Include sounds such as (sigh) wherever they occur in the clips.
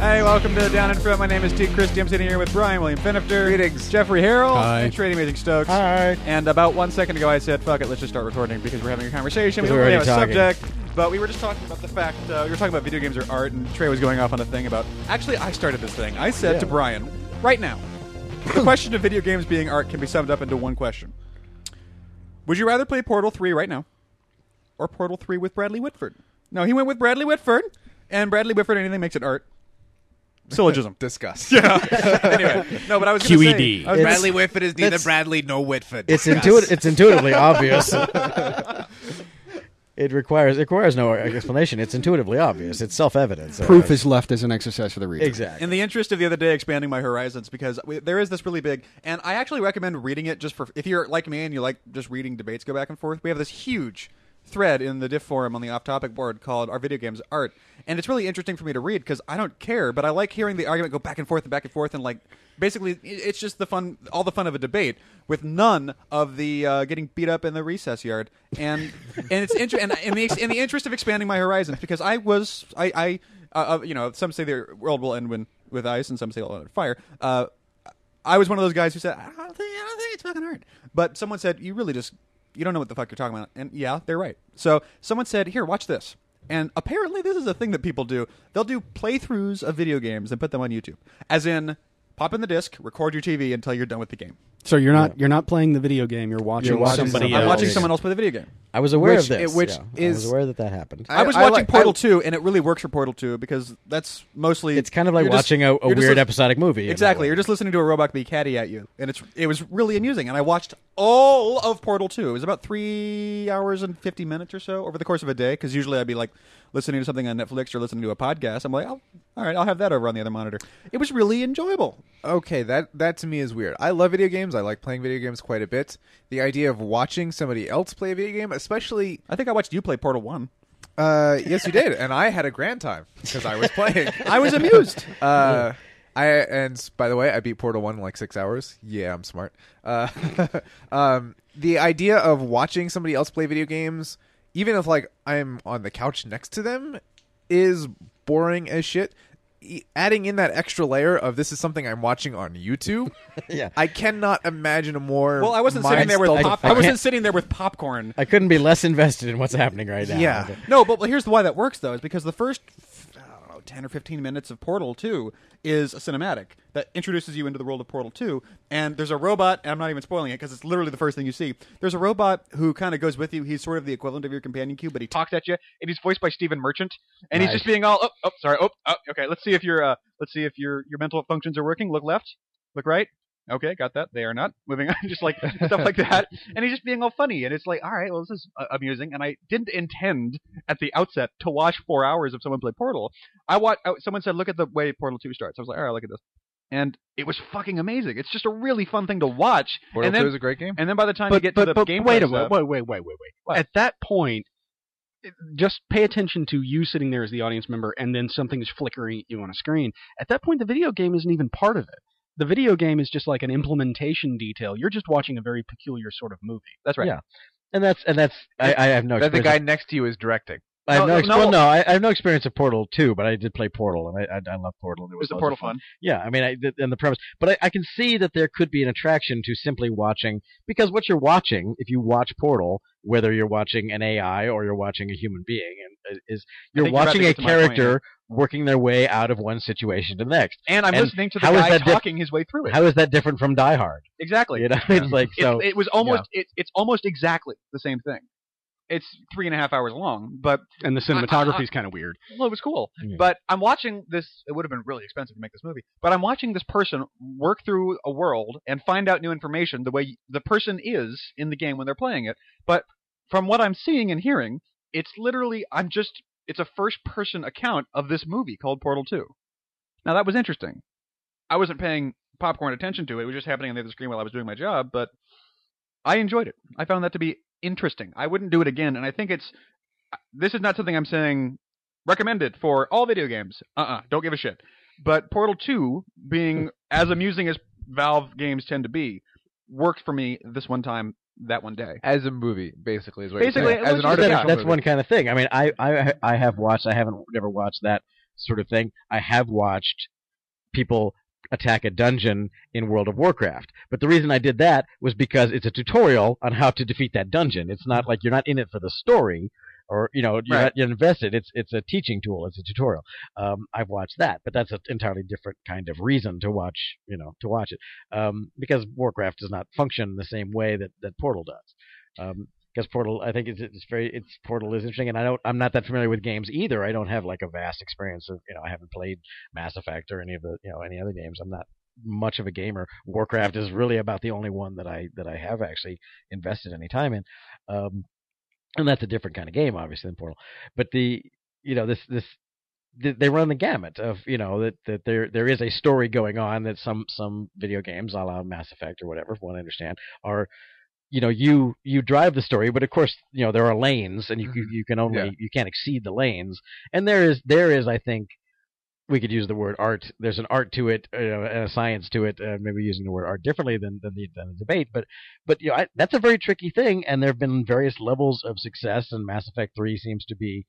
Hey, welcome to Down in Front. My name is T. Christie. I'm sitting here with Brian William Finifter. Greetings. Jeffrey Harrell. Hi. And Trady Amazing Stokes. Hi. And about one second ago, I said, fuck it, let's just start recording because we're having a conversation. We don't really have a subject. But we were just talking about the fact, uh, we were talking about video games or art, and Trey was going off on a thing about. Actually, I started this thing. I said Yeah. to Brian, right now, the question of video games being art can be summed up into one question Would you rather play Portal 3 right now or Portal 3 with Bradley Whitford? No, he went with Bradley Whitford, and Bradley Whitford, anything makes it art. Syllogism. (laughs) Discuss. (laughs) anyway, no, but I was gonna QED. Say, I was It's- Bradley Whitford is neither That's- Bradley nor Whitford. It's Discuss. intuitive. It's intuitively (laughs) obvious. it requires it requires no explanation. It's intuitively obvious. It's self evident. So Proof is left as an exercise for the reader. exactly. in the interest of the other day expanding my horizons because we, there is this really big and i actually recommend reading it just for if you're like me and you like just reading debates go back and forth we have this huge thread in the diff forum on the off topic board called our video games art. And it's really interesting for me to read because i don't care but i like hearing the argument go back and forth and back and forth and like basically it's just the fun all the fun of a debate with none of the uh, getting beat up in the recess yard. And (laughs) and it's inter- and in the, in the interest of expanding my horizons because i was i i uh, uh, you know some say the world will end when with ice and some say it'll end with fire. Uh, I was one of those guys who said, I don't think, I don't think it's fucking art. But someone said, you really just, you don't know what the fuck you're talking about. And yeah, they're right. So someone said, here, watch this. And apparently this is a thing that people do. They'll do playthroughs of video games and put them on YouTube. As in, pop in the disc, record your TV until you're done with the game. So you're not you're not playing the video game. You're watching, You're watching somebody somebody I'm else. watching someone else play the video game. I was aware Which- of this. which yeah. I is- was aware that that happened. I, was I watching like- Portal I- 2, and it really works for Portal 2 because that's mostly. it's kind of like you're just- watching a, a you're just weird lis- episodic movie. in that Exactly. way. You're just listening to a robot be catty at you, and it's it was really amusing. And I watched all of Portal Two. It was about three hours and fifty minutes or so over the course of a day. Because usually I'd be like listening to something on Netflix or listening to a podcast. I'm like, oh, all right, I'll have that over on the other monitor. It was really enjoyable. Okay, that that to me is weird. I love video games. I like playing video games quite a bit. The idea of watching somebody else play a video game, especially I think I watched you play Portal One. uh, yes, you did, and I had a grand time because I was playing. (laughs) I was amused. (laughs) Uh, I and by the way, I beat Portal One in like six hours. Yeah, I'm smart. Uh, (laughs) um, the idea of watching somebody else play video games, even if like I'm on the couch next to them, is boring as shit. E- Adding in that extra layer of this is something I'm watching on YouTube. (laughs) Yeah. I cannot imagine a more. Well, I wasn't sitting there with mind-stalled- pop- I I wasn't can't- (laughs) sitting there with popcorn. I couldn't be less invested in what's happening right now. Yeah. No, but here's why that works though, is because the first I don't know, ten or fifteen minutes of Portal Two is a cinematic that introduces you into the world of Portal Two, and there's a robot. And I'm not even spoiling it because it's literally the first thing you see. There's a robot who kind of goes with you. He's sort of the equivalent of your companion cube, but he talks at you, and he's voiced by Stephen Merchant, and he's just being all, oh, oh sorry, oh, oh, okay. Let's see if your uh, let's see if your your mental functions are working. Look left, look right. Okay, got that. They are not moving. On, (laughs) just like stuff like that, (laughs) and he's just being all funny, and it's like, all right, well, this is uh, amusing. And I didn't intend at the outset to watch four hours of someone play Portal. I watched. Someone said, look at the way Portal Two starts. I was like, all right, look at this, and it was fucking amazing. It's just a really fun thing to watch. Portal and then, Two is a great game. and then by the time you get but to the but game, wait a minute. Wait wait wait wait wait. What? At that point, just pay attention to you sitting there as the audience member, and then something is flickering at you on a screen. At that point, the video game isn't even part of it. The video game is just like an implementation detail. You're just watching a very peculiar sort of movie. That's right. Yeah. And that's and that's I, I have no that the guy next to you is directing. I have No, no, no, no. well, no, I, I have no experience of Portal 2, but I did play Portal, and I, I, I love Portal. It Was was the Portal fun. fun? Yeah, I mean, I, th- and the premise, but I, I can see that there could be an attraction to simply watching because what you're watching, if you watch Portal, whether you're watching an AI or you're watching a human being, and uh, is you're think you're watching a character working their way out of one situation to the next. And I'm And listening to the guy talking his way through it. How is that different from Die Hard? exactly. You know, (laughs) it's like It, so. it was almost it, it's almost exactly the same thing. It's three and a half hours long, but And the cinematography is kind of weird. well, it was cool. Yeah. But I'm watching this. It would have been really expensive to make this movie, but I'm watching this person work through a world and find out new information the way the person is in the game when they're playing it. But from what I'm seeing and hearing, it's literally I'm just it's a first person account of this movie called Portal 2. Now that was interesting. I wasn't paying popcorn attention to it. It was just happening on the other screen while I was doing my job, but I enjoyed it. I found that to be interesting. I wouldn't do it again, and I think it's this is not something I'm saying recommended for all video games. Uh-uh, don't give a shit. But Portal 2 being as amusing as Valve games tend to be worked for me this one time that one day. as a movie, basically is what Basically, you're saying. as an artificial that's, that's one kind of thing. I mean, I, I I have watched. I haven't never watched that sort of thing. I have watched people attack a dungeon in World of Warcraft. But the reason I did that was because it's a tutorial on how to defeat that dungeon. It's not like you're not in it for the story or you know you're Right. not you're invested. It's it's a teaching tool. It's a tutorial. Um, I've watched that, but that's an entirely different kind of reason to watch. You know, to watch it um, because Warcraft does not function the same way that that Portal does. Um, because Portal, I think it's, it's very, it's Portal is interesting, and I don't, I'm not that familiar with games either. I don't have like a vast experience of, you know, I haven't played Mass Effect or any of the, you know, any other games. I'm not much of a gamer. Warcraft is really about the only one that I that I have actually invested any time in, um, and that's a different kind of game, obviously, than Portal. But the, you know, this this they run the gamut of you know that, that there there is a story going on that some some video games, a la Mass Effect or whatever, from what I understand, are you know you you drive the story, but of course you know there are lanes and you you, you can only Yeah. you can't exceed the lanes, and there is there is I think we could use the word art. There's an art to it, uh, and a science to it. Uh, maybe using the word art differently than than the, than the debate, but but you know I, that's a very tricky thing, and there have been various levels of success, and Mass Effect Three seems to be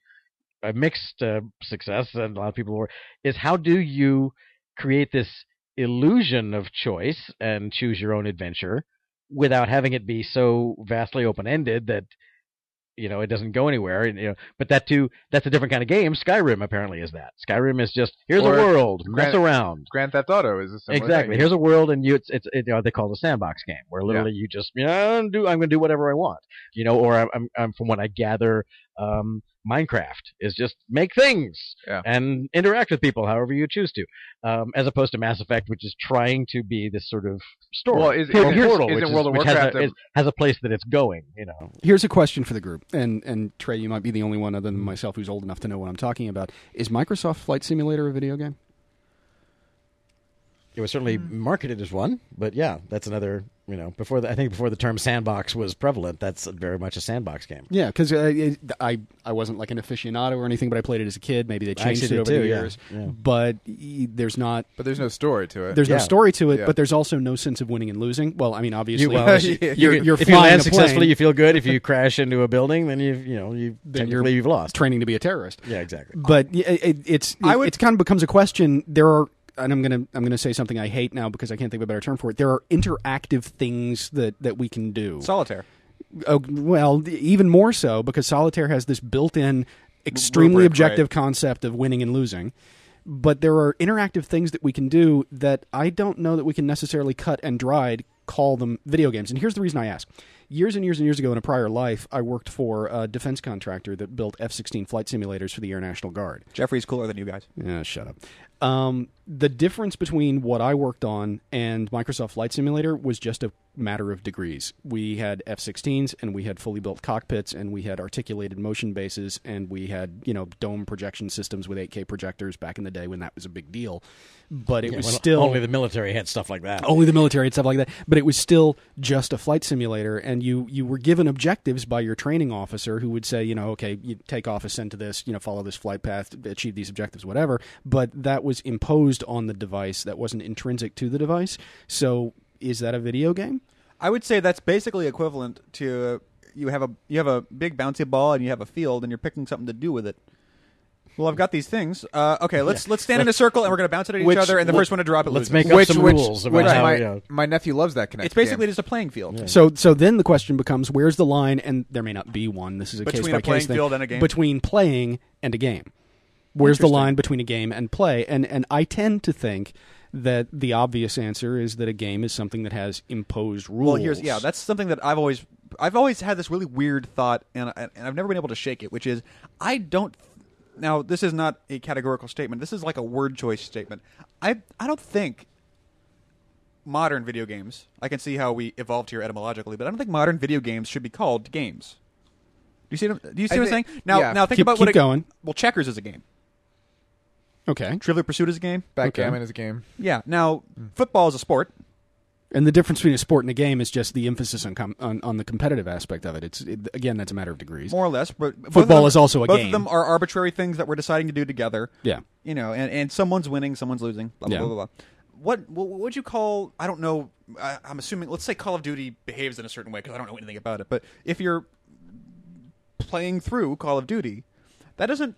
a mixed uh, success, and a lot of people were. Is how do you create this illusion of choice and choose your own adventure without having it be so vastly open ended that you know it doesn't go anywhere and, you know but that too that's a different kind of game. Skyrim apparently is that. Skyrim is just here's Or a world mess around. Grand Theft Auto is a similar exactly. thing. here's a world and you it's it's it, you know, they call it a sandbox game where literally you just you know do i'm going to do whatever i want you know or i'm, I'm, I'm from what i gather um minecraft is just make things Yeah. and interact with people however you choose to um as opposed to mass effect which is trying to be this sort of story Well, is- Or isn't- Portal, isn't which is- World of which has a- Warcraft a- is- has a place that it's going you know Here's a question for the group, and and Trey, you might be the only one other than myself who's old enough to know what I'm talking about. Is Microsoft Flight Simulator a video game? It was certainly marketed as one, but yeah, that's another. You know, before the, I think before the term sandbox was prevalent, that's very much a sandbox game. Yeah, because uh, it- I I wasn't like an aficionado or anything, but I played it as a kid. Maybe they changed actually it over the too, yeah, years. yeah. But there's not but there's no story to it. there's no story to it. Yeah. But there's also no sense of winning and losing. Well, I mean, obviously, You, well, (laughs) Yeah. you're, you- you're if you land successfully, you feel good. If you crash into a building, then you you know you Then technically you're you've lost. training to be a terrorist. yeah, exactly. But y- it, it's I would- it kind of becomes a question. There are, and I'm gonna I'm gonna say something I hate now because I can't think of a better term for it. There are interactive things that that we can do. Solitaire. Oh, well, even more so because solitaire has this built-in, extremely Rubric, objective right. concept of winning and losing. But there are interactive things that we can do that I don't know that we can necessarily cut and dried call them video games. And here's the reason I ask. Years and years and years ago in a prior life, I worked for a defense contractor that built F-16 flight simulators for the Air National Guard. Jeffrey's cooler than you guys. Yeah, shut up. Um, the difference between what I worked on and Microsoft Flight Simulator was just a matter of degrees. We had F-16s and we had fully built cockpits and we had articulated motion bases and we had you know dome projection systems with 8K projectors back in the day when that was a big deal. But it Yeah, was well, still only the military had stuff like that. only the military had stuff like that. But it was still just a flight simulator, and you you were given objectives by your training officer, who would say, you know, okay, you take off, ascend to this, you know, follow this flight path, achieve these objectives, whatever. But that was imposed on the device. That wasn't intrinsic to the device. So, is that a video game? I would say that's basically equivalent to uh, you have a you have a big bouncy ball and you have a field and you're picking something to do with it. Well, I've got these things. Uh, okay, let's let's stand in a circle and we're going to bounce it at each other, and the let- first one to drop it let's loses. make up some rules about which how, my, you know- my nephew loves that connect. It's basically game. just a playing field. So, so then the question becomes, where's the line? And there may not be one. This is a Between case a by playing case thing. field and a game? Between playing and a game, where's the line between a game and play? And and I tend to think that the obvious answer is that a game is something that has imposed rules. Well, here's yeah, that's something that I've always I've always had this really weird thought, and and I've never been able to shake it, which is I don't. Now, this is not a categorical statement. This is like a word choice statement. I I don't think modern video games. I can see how we evolved here etymologically, but I don't think modern video games should be called games. Do you see? What, I'm- do you see I what I'm saying? Now, yeah. now think Keep- about what keep a, going. Well, checkers is a game. Okay. Trivial Pursuit is a game. backgammon is a game. Yeah. Now, hmm. football is a sport. And the difference between a sport and a game is just the emphasis on com- on, on the competitive aspect of it. It's it, again, that's a matter of degrees. more or less. But both of Football them- is also a game. both game. of them are arbitrary things that we're deciding to do together. Yeah. You know, and, and someone's winning, someone's losing. Blah blah Yeah. blah blah. blah. what what would you call? I don't know. I, I'm assuming. Let's say Call of Duty behaves in a certain way because I don't know anything about it. But if you're playing through Call of Duty, that doesn't.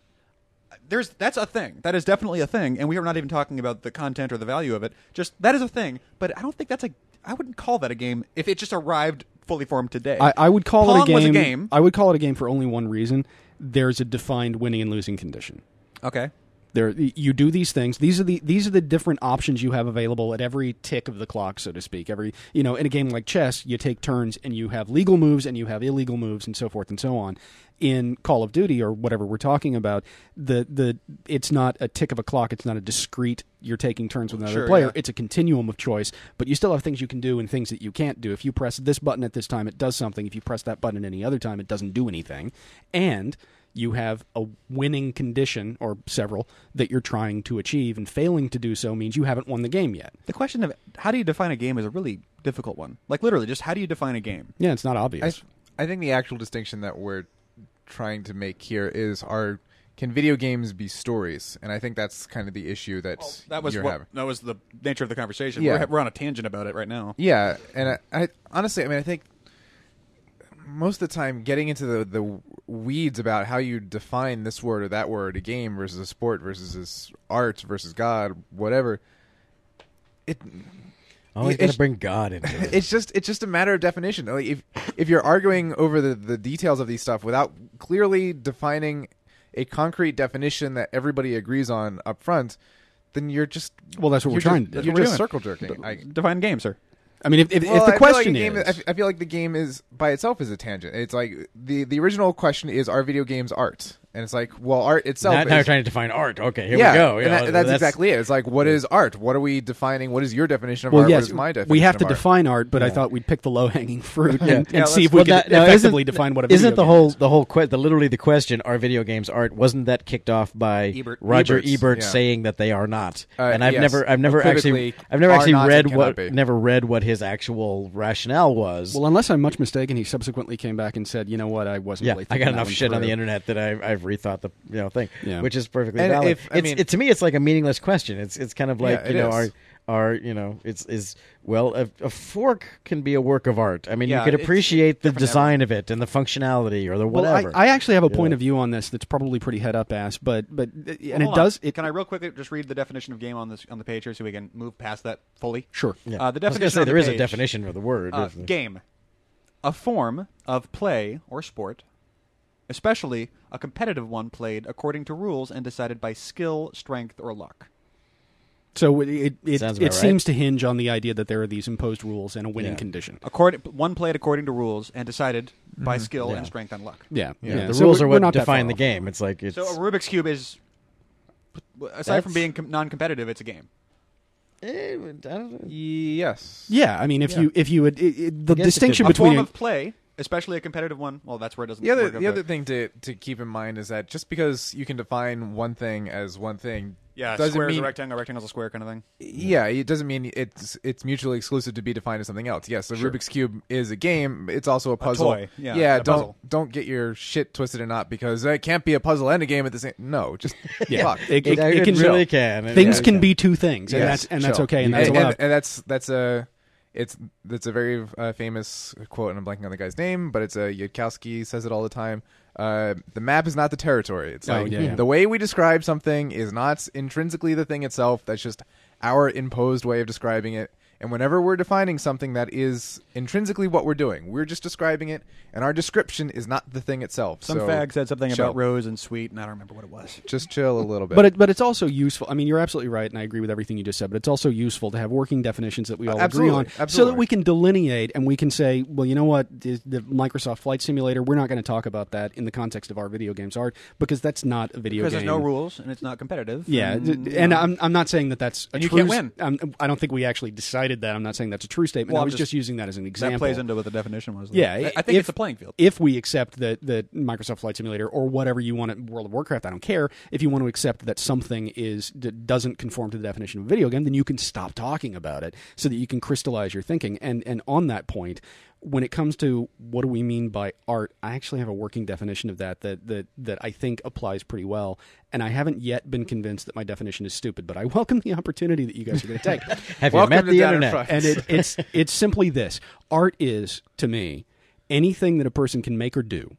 There's that's a thing. That is definitely a thing, and we are not even talking about the content or the value of it. Just that is a thing. But I don't think that's a. I wouldn't call that a game if it just arrived fully formed today. I, I would call Pong it a game, was a game. I would call it a game for only one reason. There's a defined winning and losing condition. okay. There, you do these things. These are the these are the different options you have available at every tick of the clock, so to speak. Every you know, in a game like chess, you take turns and you have legal moves and you have illegal moves and so forth and so on. In Call of Duty or whatever we're talking about, the the it's not a tick of a clock. It's not a discrete. You're taking turns with another Sure, player. yeah. It's a continuum of choice, but you still have things you can do and things that you can't do. If you press this button at this time, it does something. If you press that button any other time, it doesn't do anything. And you have a winning condition or several that you're trying to achieve, and failing to do so means you haven't won the game yet. The question of how do you define a game is a really difficult one. Like literally, just how do you define a game? Yeah, it's not obvious. I think the actual distinction that we're trying to make here is are can video games be stories? And I think that's kind of the issue that oh, That was you're what, having. that was the nature of the conversation. Yeah. We're, we're on a tangent about it right now. Yeah, and I, I honestly, I mean, I think most of the time getting into the the weeds about how you define this word or that word, a game versus a sport versus this art versus God, whatever. It Always It's- got to bring God into (laughs) it. it's just it's just a matter of definition. Like if if you're arguing over the the details of these stuff without clearly defining a concrete definition that everybody agrees on up front, then you're just Well, that's what you're we're trying to do. You're That's just what circle jerking. I, Define game, sir. I mean, if, if, well, if I the like question a game is, I f- I feel like the game is by itself is a tangent. It's like the the original question is, are video games art? And it's like, well, art itself. now, now you're trying to define art. Okay, here yeah, we go. You and know, that- that's, exactly it. It's like, what is art? What are we defining? What is your definition of well, art? yes, what is my definition? we have to art? define art, but I thought we'd pick the low hanging fruit Yeah. and, and Yeah, see if let's- we Well, could effectively define what a video Isn't the game whole is. the whole que- the literally the question are video games art? Wasn't that kicked off by Ebert. Roger Ebert's, Ebert yeah. saying that they are not? Uh, and I've yes. never I've never actually I've never actually read what never read what his actual rationale was. Well, unless I'm much mistaken, he subsequently came back and said, "You know what? I wasn't yeah, really." I got enough shit on the internet that I've, I've rethought the you know thing, Yeah. which is perfectly And valid. if- I it's, mean- it, to me, it's like a meaningless question. It's it's kind of like Yeah, you know is. our our you know it's is well a, a fork can be a work of art. I mean, Yeah, you could appreciate the different design of it and the functionality or the Well, whatever. I, I actually have a Yeah. point of view on this that's probably pretty head up ass, but but and Well, it hold does. It Can I real quickly just read the definition of game on this on the page here so we can move past that fully? sure. yeah. uh, the I was gonna definition say on the there is a definition for the word. Uh, game, a form of play or sport, especially a competitive one played according to rules and decided by skill, strength, or luck. So it it, it, it right. seems to hinge on the idea that there are these imposed rules and a winning Yeah. condition. According, one played according to rules and decided by skill Yeah. and strength and luck. Yeah, Yeah, yeah. the So rules we're- what not that define the game. It's like it's So a Rubik's cube is, aside That's- from being com- non-competitive, it's a game. Eh, I don't know. Yes. Yeah, I mean, if Yeah. you if you would it, it, the I guess it distinction could- A form between of play, especially a competitive one. Well, that's where it doesn't. The other work the other thing to to keep in mind is that just because you can define one thing as one thing, yeah, doesn't square is mean a rectangle, rectangle's a square kind of thing. yeah, it doesn't mean it's it's mutually exclusive to be defined as something else. Yes, the Sure. Rubik's cube is a game. It's also a puzzle. toy, yeah, and a don't puzzle. don't get your shit twisted or not because it can't be a puzzle and a game at the same. No, just (laughs) yeah, fuck. it, It, it, it it can really can. things Yeah, can yeah. be two things, and Yes, that's and that's okay, and that's and, and, and that's that's a it's that's a very uh, famous quote, and I'm blanking on the guy's name, but it's a Yudkowsky says it all the time. Uh, the map is not the territory. It's Oh, like yeah, yeah. the way we describe something is not intrinsically the thing itself. That's just our imposed way of describing it. And whenever we're defining something that is intrinsically what we're doing, we're just describing it, and our description is not the thing itself. Some so fag said something chill. about rose and sweet, and I don't remember what it was. Just chill a little bit. But it, but it's also useful. I mean, you're absolutely right, and I agree with everything you just said. But it's also useful to have working definitions that we all Absolutely, agree on, so that we can delineate and we can say, well, you know what, the, the Microsoft Flight Simulator, we're not going to talk about that in the context of our video games art because that's not a video Because game. Because there's no rules and it's not competitive. Yeah, and, and you know. I'm I'm not saying that that's a And you true can't win. I'm, I don't think we actually decided that. I'm not saying that's a true statement. Well, I was just- just, using that as an example. that plays into what the definition was. though. Yeah, I, I think if- it's a playing field. if we accept that that Microsoft Flight Simulator or whatever you want it, World of Warcraft, I don't care. If you want to accept that something is doesn't conform to the definition of a video game, then you can stop talking about it so that you can crystallize your thinking. And and on that point, when it comes to what do we mean by art, I actually have a working definition of that that that that I think applies pretty well. And I haven't yet been convinced that my definition is stupid, but I (laughs) welcome the opportunity that you guys are going to take. (laughs) Have you Welcome met the internet? And it, it's it's simply this: art is to me anything that a person can make or do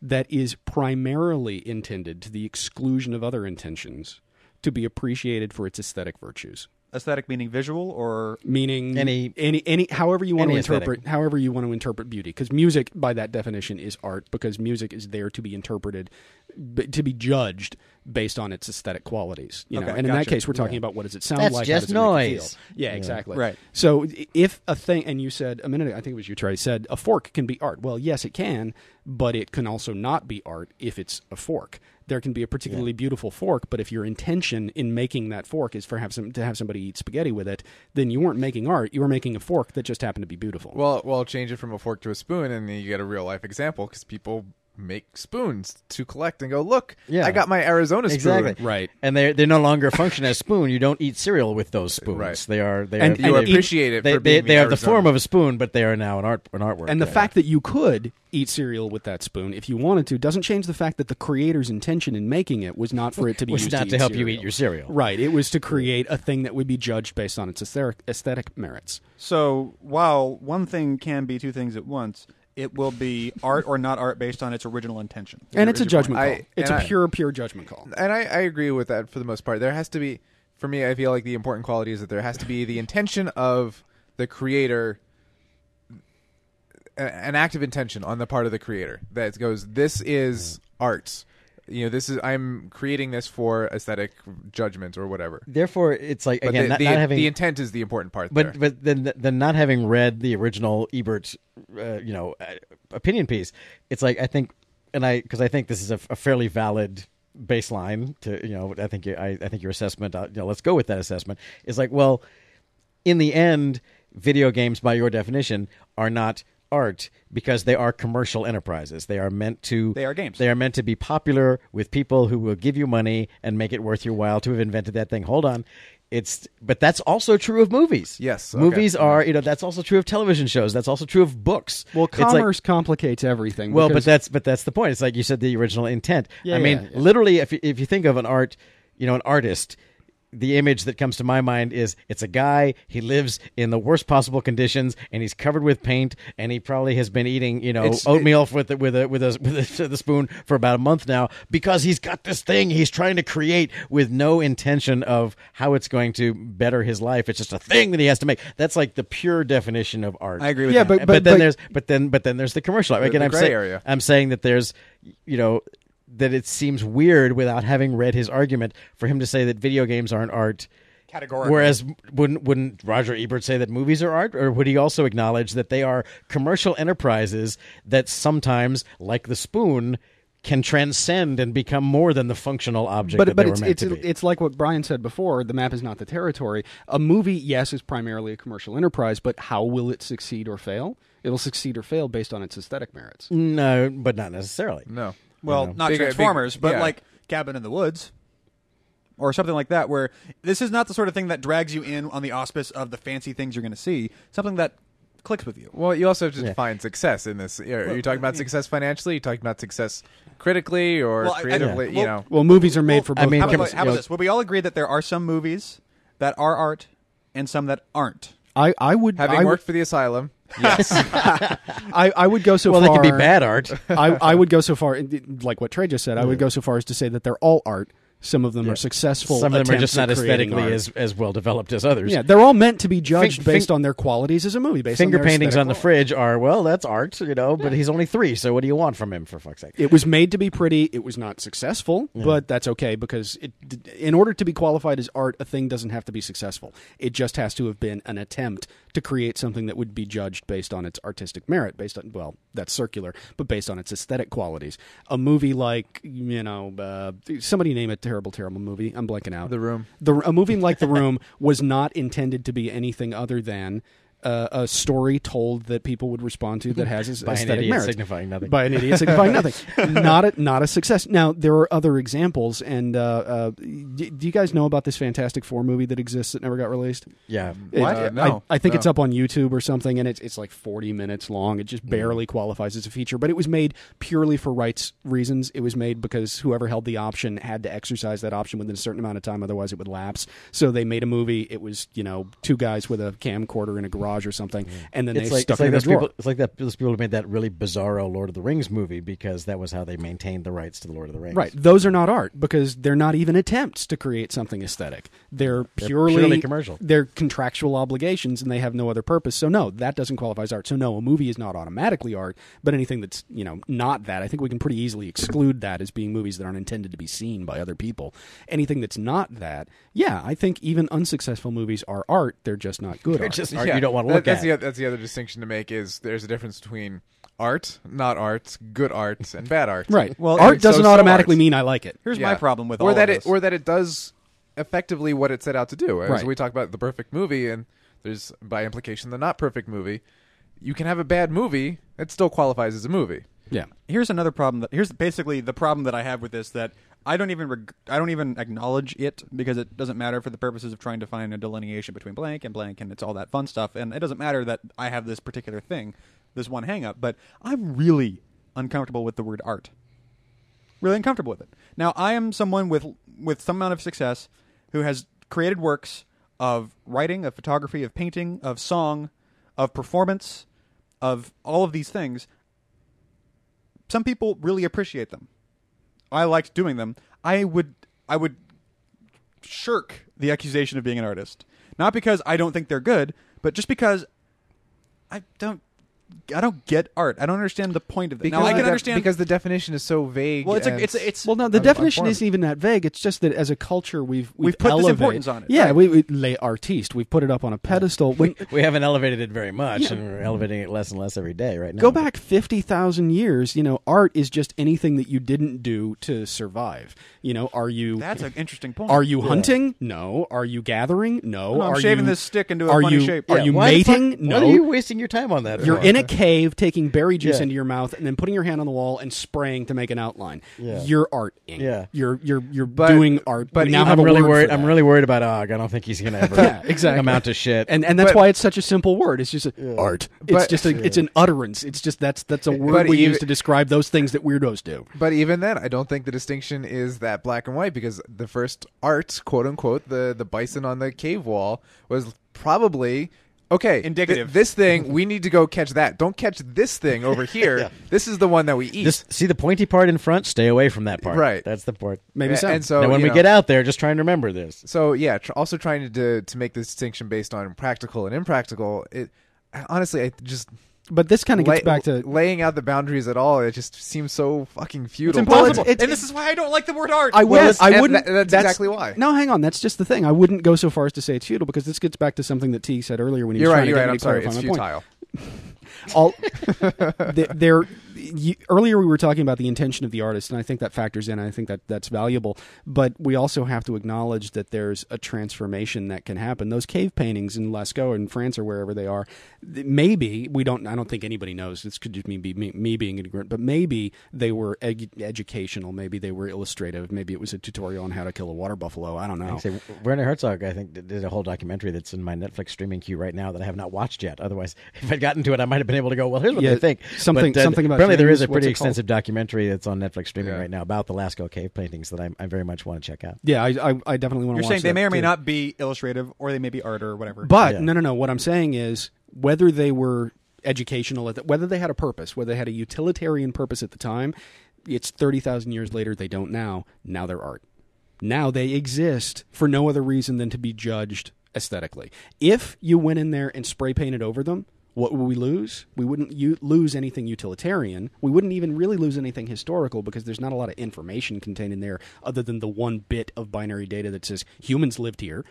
that is primarily intended to the exclusion of other intentions to be appreciated for its aesthetic virtues. Aesthetic meaning visual or Meaning Any- any any however you want any to aesthetic. interpret however you want to interpret beauty. Because music by that definition is art because music is there to be interpreted b- to be judged based on its aesthetic qualities you know? Okay, and in that case we're talking about what does it sound That's like? Just how does it make you noise. feel. yeah, exactly. Right. so if a thing and you said a minute ago, I think it was you Trey said a fork can be art. Well yes it can but it can also not be art if it's a fork there can be a particularly beautiful fork, but if your intention in making that fork is for have some to have somebody eat spaghetti with it, then you weren't making art. You were making a fork that just happened to be beautiful. Well, well, change it from a fork to a spoon, and then you get a real life example because people make spoons to collect and go, look, Yeah. I got my Arizona spoon. Exactly. Right. And they they no longer function as spoon. You don't eat cereal with those spoons. Right. They are they And- are and they, appreciate it They, for they, being they the have the form of a spoon, but they are now an art an artwork. and the Yeah. fact that you could eat cereal with that spoon if you wanted to doesn't change the fact that the creator's intention in making it was not for it to be was used not to, to eat help you eat your cereal. Right. It was to create a thing that would be judged based on its aesthetic, aesthetic merits. So while one thing can be two things at once, it will be art or not art based on its original intention. And it's a judgment point. call. I- it's a and I- pure, pure judgment call. and I, I agree with that for the most part. There has to be, for me, I feel like the important quality is that there has to be the intention of the creator, a- an active intention on the part of the creator that goes, "This is art." You know, this is I'm creating this for aesthetic judgment or whatever. Therefore, it's like But again the, not, the, not having the intent is the important part. there. but but then then not having read the original Ebert, uh, you know, uh, opinion piece, it's like I think, and I because I think this is a, a fairly valid baseline to you know I think you, I I think your assessment uh, you know let's go with that assessment is like well, in the end, video games by your definition are not art because they are commercial enterprises. They are meant to They are games. They are meant to be popular with people who will give you money and make it worth your while to have invented that thing. Hold on. It's but that's also true of movies. Yes, okay. Movies are, you know, that's also true of television shows. That's also true of books. Well, It's like- commerce complicates everything. well, but because- that's but that's the point. It's like you said the original intent. Yeah, I mean, yeah, yeah. literally, if you- if you think of an art, you know, an artist, the image that comes to my mind is it's a guy. He lives in the worst possible conditions, and he's covered with paint, and he probably has been eating, you know, It's- oatmeal with a, with a with a with a, the spoon for about a month now because he's got this thing he's trying to create with no intention of how it's going to better his life. It's just a thing that he has to make. That's like the pure definition of art. I agree with Yeah, that. but- But, then but- there's but then but then there's the commercial. Again, the I'm gray saying area. I'm saying that there's you know that it seems weird without having read his argument for him to say that video games aren't art. Categorically. Whereas wouldn't wouldn't Roger Ebert say that movies are art, or would he also acknowledge that they are commercial enterprises that sometimes, like the spoon, can transcend and become more than the functional object but that but they it's were meant it's to be? it's like what Brian said before. The map is not the territory. A movie, yes, is primarily a commercial enterprise, but how will it succeed or fail? It'll succeed or fail based on its aesthetic merits. no, but not necessarily. no, well, know. not Big- big- Transformers, but yeah. like Cabin in the Woods. Or something like that, where this is not the sort of thing that drags you in on the auspice of the fancy things you're going to see. Something that clicks with you. Well, you also have to Yeah. define success in this. Are are you talking about success financially? Are you talking about success critically or Well, I- I- creatively? yeah. you know, Well, movies are made Well, for I both. mean, how about, how about this? Will we all agree that there are some movies that are art and some that aren't? I I would having I, worked for the asylum, yes, (laughs) (laughs) I, I would go so far. well, they far. could be bad art. I, I would go so far, like what Trey just said. I would go so far as to say that they're all art. Some of them are successful. Some of them are just not at aesthetically art. as, as well developed as others. Yeah, they're all meant to be judged Fin- based fin- on their qualities as a movie. Based Finger on paintings on the qualities. fridge are well, that's art, you know. But he's only three, so what do you want from him? For fuck's sake! It was made to be pretty. It was not successful, but that's okay because it, in order to be qualified as art, a thing doesn't have to be successful. It just has to have been an attempt to create something that would be judged based on its artistic merit, based on well, that's circular, but based on its aesthetic qualities. A movie like you know, uh, somebody name a terrible, terrible movie. I'm blanking out. The Room. The a movie like The Room (laughs) was not intended to be anything other than uh, a story told that people would respond to that has its (laughs) By an aesthetic idiot merits. signifying nothing. By an idiot signifying (laughs) nothing. Not a, not a success. Now there are other examples, and uh, uh, do, do you guys know about this Fantastic Four movie that exists that never got released? yeah. What? It- Uh, no, I, I think no. it's up on YouTube or something, and it's it's like forty minutes long. It just barely qualifies as a feature, but it was made purely for rights reasons. It was made because whoever held the option had to exercise that option within a certain amount of time, otherwise it would lapse. So they made a movie. It was you know two guys with a camcorder in a garage or something, mm. and then It's they like, stuck it's like in a those drawer. people. It's like that. Those people who made that really bizarro Lord of the Rings movie because that was how they maintained the rights to the Lord of the Rings. Right. Those are not art because they're not even attempts to create something aesthetic. They're They're purely, purely commercial. They're contractual obligations and they have no other purpose. So no, that doesn't qualify as art. So no, a movie is not automatically art, but anything that's, you know, not that, I think we can pretty easily exclude that as being movies that aren't intended to be seen by other people. Anything that's not that, yeah, I think even unsuccessful movies are art, they're just not good They're art. just art Yeah, you don't want to look that's at. The, that's the other distinction to make is there's a difference between art, not art, good art, and bad art. right. Well, art and so- doesn't so automatically art. mean I like it. Here's Yeah. my problem with or all that of it this. or that it does effectively what it set out to do. As Right. we talk about the perfect movie, and there's by implication the not perfect movie. You can have a bad movie; it still qualifies as a movie. Yeah. here's another problem that here's basically the problem that I have with this that I don't even reg- I don't even acknowledge it because it doesn't matter for the purposes of trying to find a delineation between blank and blank and it's all that fun stuff. And it doesn't matter that I have this particular thing this one hang up but I'm really uncomfortable with the word art. Really uncomfortable with it. Now I am someone with with some amount of success who has created works of writing of photography of painting of song of performance of all of these things. Some people really appreciate them. I liked doing them. I would I would shirk the accusation of being an artist. Not because I don't think they're good, but just because I don't I don't get art. I don't understand the point of it. Now I can def- understand because the definition is so vague. Well, it's a, it's a, it's Well, no, the un- definition isn't even that vague. It's just that as a culture, we've we've, We've put this elevated- importance on it, Yeah, right. we, we les artistes. We've put it up on a pedestal. (laughs) When We haven't elevated it very much, and we're elevating it less and less every day right now. go back fifty thousand years, you know, art is just anything that you didn't do to survive. You know, are you that's an interesting point. are you hunting? No. Are you gathering? No. No, I'm are shaving you, this stick into a are funny you, shape. Are Yeah, you Why the fuck- mating? no. What are you wasting your time on that? You're for? in a cave taking berry juice Yeah. into your mouth and then putting your hand on the wall and spraying to make an outline. Yeah. You're arting. Yeah. You're you're you're But- doing art. but now I'm really worried. I'm really worried about Og. I don't think he's gonna (laughs) ever Yeah, exactly. amount to shit. and and that's But- why it's such a simple word. It's just a, art. It's But- just a it's an utterance. It's just that's that's a word But we even- use to describe those things that weirdos do. But even then, I don't think the distinction is that black and white because the first art, quote unquote, the the bison on the cave wall was probably okay. th- Indicative. this thing, (laughs) we need to go catch that. Don't catch this thing over (laughs) here. Yeah. This is the one that we eat. Just see the pointy part in front. Stay away from that part. Right. That's the part. Maybe A- so. And so now, when we know, get out there, just try and remember this. so yeah, tr- also trying to, to to make this distinction based on practical and impractical. It honestly, I just but this kind of gets lay- back to laying out the boundaries at all. It just seems so fucking it's futile. impossible. it's- and this is why I don't like the word art. I would. Yes, I wouldn't. that- that's exactly why. No, hang on. That's just the thing. I wouldn't go so far as to say it's futile because this gets back to something that T said earlier when he You're was right. trying You're to right. I'm sorry. It's my point. (laughs) all (laughs) there earlier we were talking about the intention of the artist and i think that factors in i think that that's valuable but we also have to acknowledge that there's a transformation that can happen those cave paintings in lascaux in france or wherever they are maybe we don't i don't think anybody knows this could just be, me, me being ignorant but maybe they were ed- educational maybe they were illustrative maybe it was a tutorial on how to kill a water buffalo i don't know Say, Werner Herzog, I think, did a whole documentary that's in my Netflix streaming queue right now that I have not watched yet. Otherwise, (laughs) if I'd gotten to it, I might have been able to go. Well, here's what Yeah, I think. something- But, uh, something about apparently there James, is a pretty it called? extensive documentary that's on Netflix streaming Yeah. right now about the Lascaux cave paintings that I, I very much want to check out. yeah i, I, I definitely want to You're watch saying they that, may or may too. not be illustrative, or they may be art or whatever. But Yeah. no, no, no. What I'm saying is whether they were educational, whether they had a purpose, whether they had a utilitarian purpose at the time, it's thirty thousand years later. They don't now. Now they're art. Now they exist for no other reason than to be judged aesthetically. If you went in there and spray painted over them. What would we lose? We wouldn't u- lose anything utilitarian. We wouldn't even really lose anything historical because there's not a lot of information contained in there other than the one bit of binary data that says humans lived here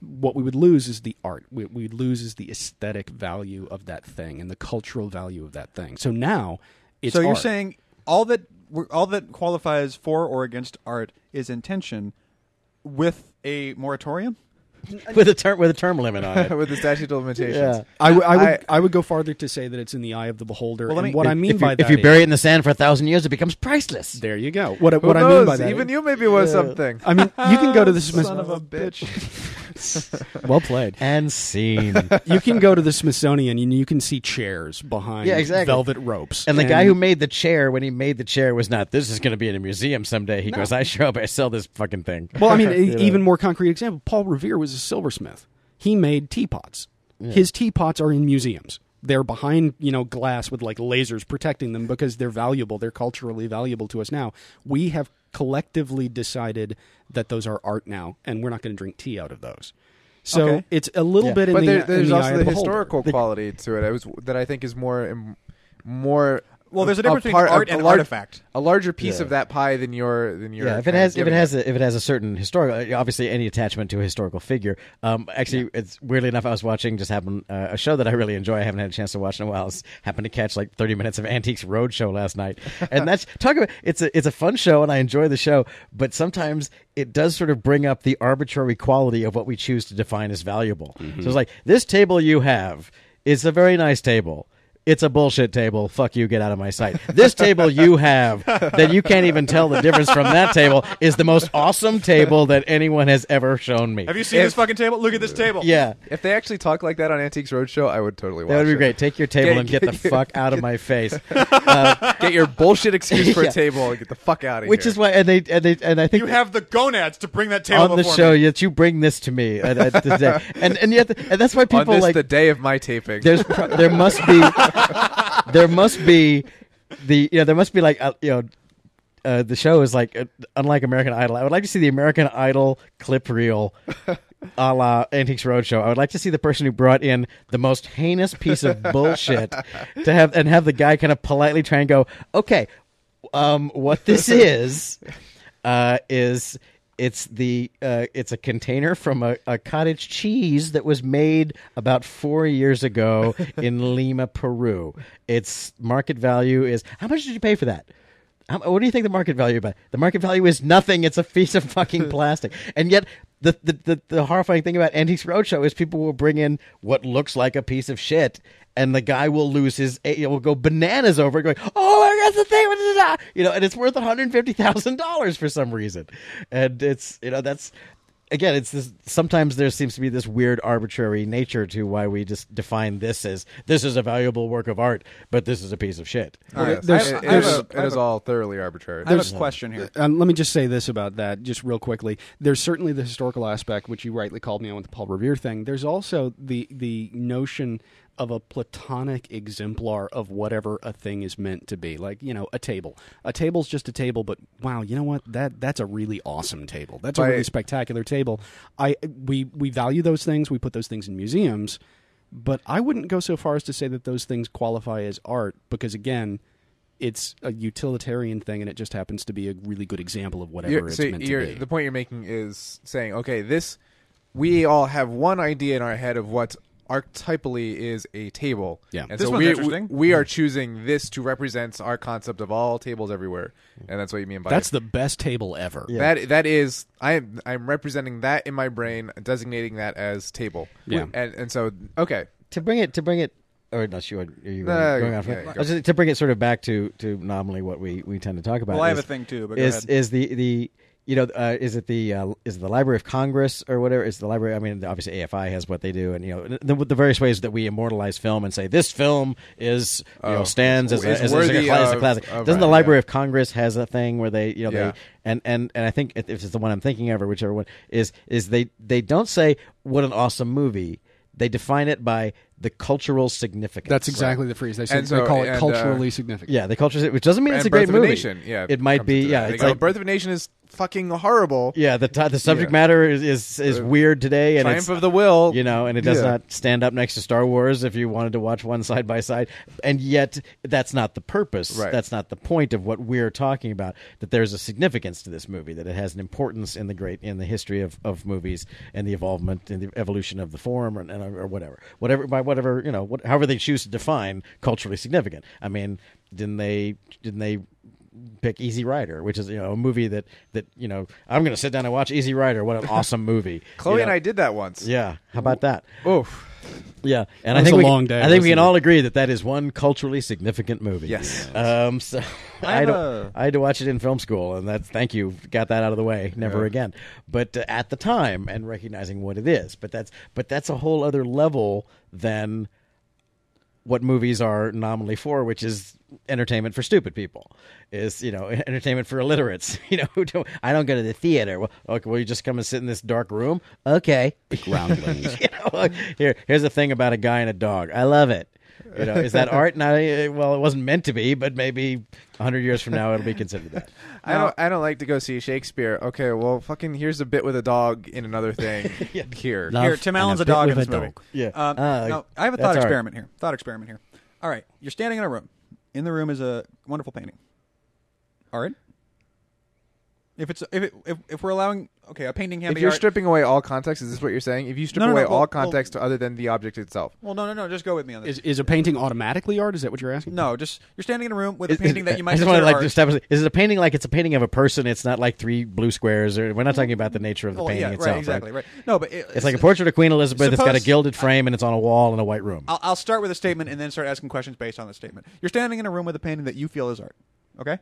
what we would lose is the art. What we'd lose is the aesthetic value of that thing and the cultural value of that thing. So now it's so you're art. saying all that all that qualifies for or against art is intention with a moratorium. (laughs) with a term with a term limit on it. (laughs) with the statute of limitations. Yeah. I, w- I would I- I, would go farther to say that it's in the eye of the beholder. Well, let and me- what I mean if by you, that if you is- bury it in the sand for a thousand years, it becomes priceless. there you go. What Who what I mean by that Even you maybe was something. I mean, you can go to the (laughs) Son of a bitch. (laughs) well played. And scene. (laughs) You can go to the Smithsonian and you can see chairs behind Yeah, exactly. velvet ropes. And the guy who made the chair, when he made the chair, was not. This is going to be in a museum someday. He No. goes, I show up, I sell this fucking thing. Well, I mean, (laughs) e- even more concrete example. Paul Revere was a silversmith. He made teapots. His teapots are in museums. They're behind, you know, glass with like lasers protecting them because they're valuable. They're culturally valuable to us now. We have collectively decided that those are art now, and we're not going to drink tea out of those. So Okay. it's a little Yeah. bit in but the, there, in there's the eye also of the beholder. historical quality to it. I was that I think is more more. Well, there's a difference between part- art a and large- artifact. A larger piece Yeah. of that pie than your than your. Yeah, if it has if it has a, if it has a certain historical, obviously any attachment to a historical figure. Um, actually, it's weirdly enough, I was watching just happened uh, a show that I really enjoy. I haven't had a chance to watch in a while. I was, happened to catch like thirty minutes of Antiques Roadshow last night, (laughs) and that's talk about it's a it's a fun show and I enjoy the show, but sometimes it does sort of bring up the arbitrary quality of what we choose to define as valuable. So it's like this table you have is a very nice table. It's a bullshit table. Fuck you. Get out of my sight. This table you have that you can't even tell the difference from that table is the most awesome table that anyone has ever shown me. Have you seen If- this fucking table? Look at this table. Yeah. If they actually talk like that on Antiques Roadshow, I would totally watch That would be it. great. Take your table Get- and get the (laughs) get- fuck out of my face. (laughs) Get your bullshit excuse for (laughs) Yeah. a table and get the fuck out of here. Which here. is why, and they, and they, and I think You have the gonads to bring that table on the before show me. that you bring this to me, and, and, today. and and yet, and that's why on people this like the day of my taping. there's pro- there must be (laughs) there must be the you know there must be like uh, you know uh, the show is like uh, unlike American Idol. I would like to see the American Idol clip reel. A la Antiques Roadshow. I would like to see the person who brought in the most heinous piece of bullshit to have and have the guy kind of politely try and go, okay, um, what this (laughs) is uh, is it's the uh, it's a container from a, a cottage cheese that was made about four years ago (laughs) in Lima, Peru. Its market value is how much did you pay for that? How, what do you think the market value about? The market value is nothing. It's a piece of fucking (laughs) plastic, and yet. The, the, the, the horrifying thing about Antiques Roadshow is people will bring in what looks like a piece of shit, and the guy will lose his, he will go bananas over it, going, "Oh my god, the thing!" blah, blah, blah," You know, and it's worth one hundred fifty thousand dollars for some reason, and it's you know that's again, it's this. Sometimes there seems to be this weird arbitrary nature to why we just define this as this is a valuable work of art, but this is a piece of shit. All right. There's- I it, have- I a- it I have is a- all thoroughly arbitrary. I have a question here. Um, let me just say this about that, just real quickly. There's certainly the historical aspect, which you rightly called me on with the Paul Revere thing. There's also the the notion of a platonic exemplar of whatever a thing is meant to be. Like you know, a table. A table's just a table, but wow, you know what? That that's a really awesome table. That's a really spectacular table. I we we value those things. We put those things in museums. But I wouldn't go so far as to say that those things qualify as art because, again, it's a utilitarian thing, and it just happens to be a really good example of whatever You're- it's so meant to be. the point you're making is saying, okay, this we all have one idea in our head of what archetypally is a table. Yeah. and This so one's we, we, interesting. we are choosing this to represent our concept of all tables everywhere, and that's what you mean by That's the best table ever. Yeah. That that is I'm I'm representing that in my brain, designating that as table. Yeah. and and so okay, to bring it to bring it or not you are you No, going on for yeah, it? go. I was just- to bring it sort of back to to nominally what we we tend to talk about Well, I have a thing too, but go is ahead. is the the you know uh, is it the uh, is it the Library of Congress or whatever is the library I mean obviously AFI has what they do and you know the, the various ways that we immortalize film and say this film is you know Oh, stands as, a, as, as a worthy classic, classic. of- Doesn't the Library yeah. of Congress has a thing where they you know Yeah. they and and and I think if it's the one I'm thinking of or whichever one is is they they don't say what an awesome movie they define it by the cultural significance That's exactly the phrase. They, say, And they call it and, uh, culturally significant. Yeah, the culture, which doesn't mean and it's a Birth great of a movie. Nation, yeah, it might be. into Yeah, it's go, like Birth of a Nation is fucking horrible. yeah, the t- the subject Yeah. matter is is, is Uh, weird today, and Triumph it's of the Will, you know, and it does Yeah. not stand up next to Star Wars if you wanted to watch one side by side, and yet that's not the purpose. Right. That's not the point of what we're talking about. That there's a significance to this movie, that it has an importance in the great in the history of, of movies and the evolvement and the evolution of the form, or, or whatever, whatever by whatever you know, what, however they choose to define culturally significant. I mean, didn't they didn't they pick Easy Rider, which is you know a movie that that you know I'm going to sit down and watch Easy Rider. What an (laughs) awesome movie! Chloe You and? I did that once. Yeah, how about that? Oof. Yeah, and That I think a we, long day I think we listening. can all agree that that is one culturally significant movie. Yes. Um. So I (laughs) I, don't- a- I had to watch it in film school, and that's thank you. Got that out of the way. Never Yeah. again. But uh, at the time, and recognizing what it is, but that's but that's a whole other level than what movies are nominally for, which is entertainment for stupid people. Is you know (laughs) entertainment for illiterates. (laughs) You know, who don't, I don't go to the theater. Well, okay, well, you just come and sit in this dark room. Okay, Groundlings. (laughs) you know, here here's a thing about a guy and a dog. I love it. You know, is that art? Not uh, well, it wasn't meant to be, but maybe hundred years from now it'll be considered that. (laughs) I don't. I don't like to go see Shakespeare. Okay, well, fucking here's a bit with a dog in another thing. (laughs) Here, Love Here, Tim Allen's a bit dog in this a movie. dog. Yeah. Um, Ah, no, I have a that's thought art. experiment here. Thought experiment here. All right, you're standing in a room. In the room is a wonderful painting. Art. If it's if it, if, if we're allowing okay, a painting can if be you're art. stripping away all context, is this what you're saying? If you strip No, no, away no, well- all well- context other than the object itself, well, no, no, no. Just go with me on this. is, is a painting automatically art? Is that what you're asking? no, just you're standing in a room with Is- a painting is- that you might I just want consider to like art. establish: is it a painting like it's a painting of a person? It's not like three blue squares, or we're not talking about the nature of the Well, painting yeah, itself. right, exactly, right. No, but it, It's like a portrait of Queen Elizabeth. it's got a Suppose- gilded frame and it's on a wall in a white room. I'll, I'll start with a statement and then start asking questions based on the statement. You're standing in a room with a painting that you feel is art. Okay?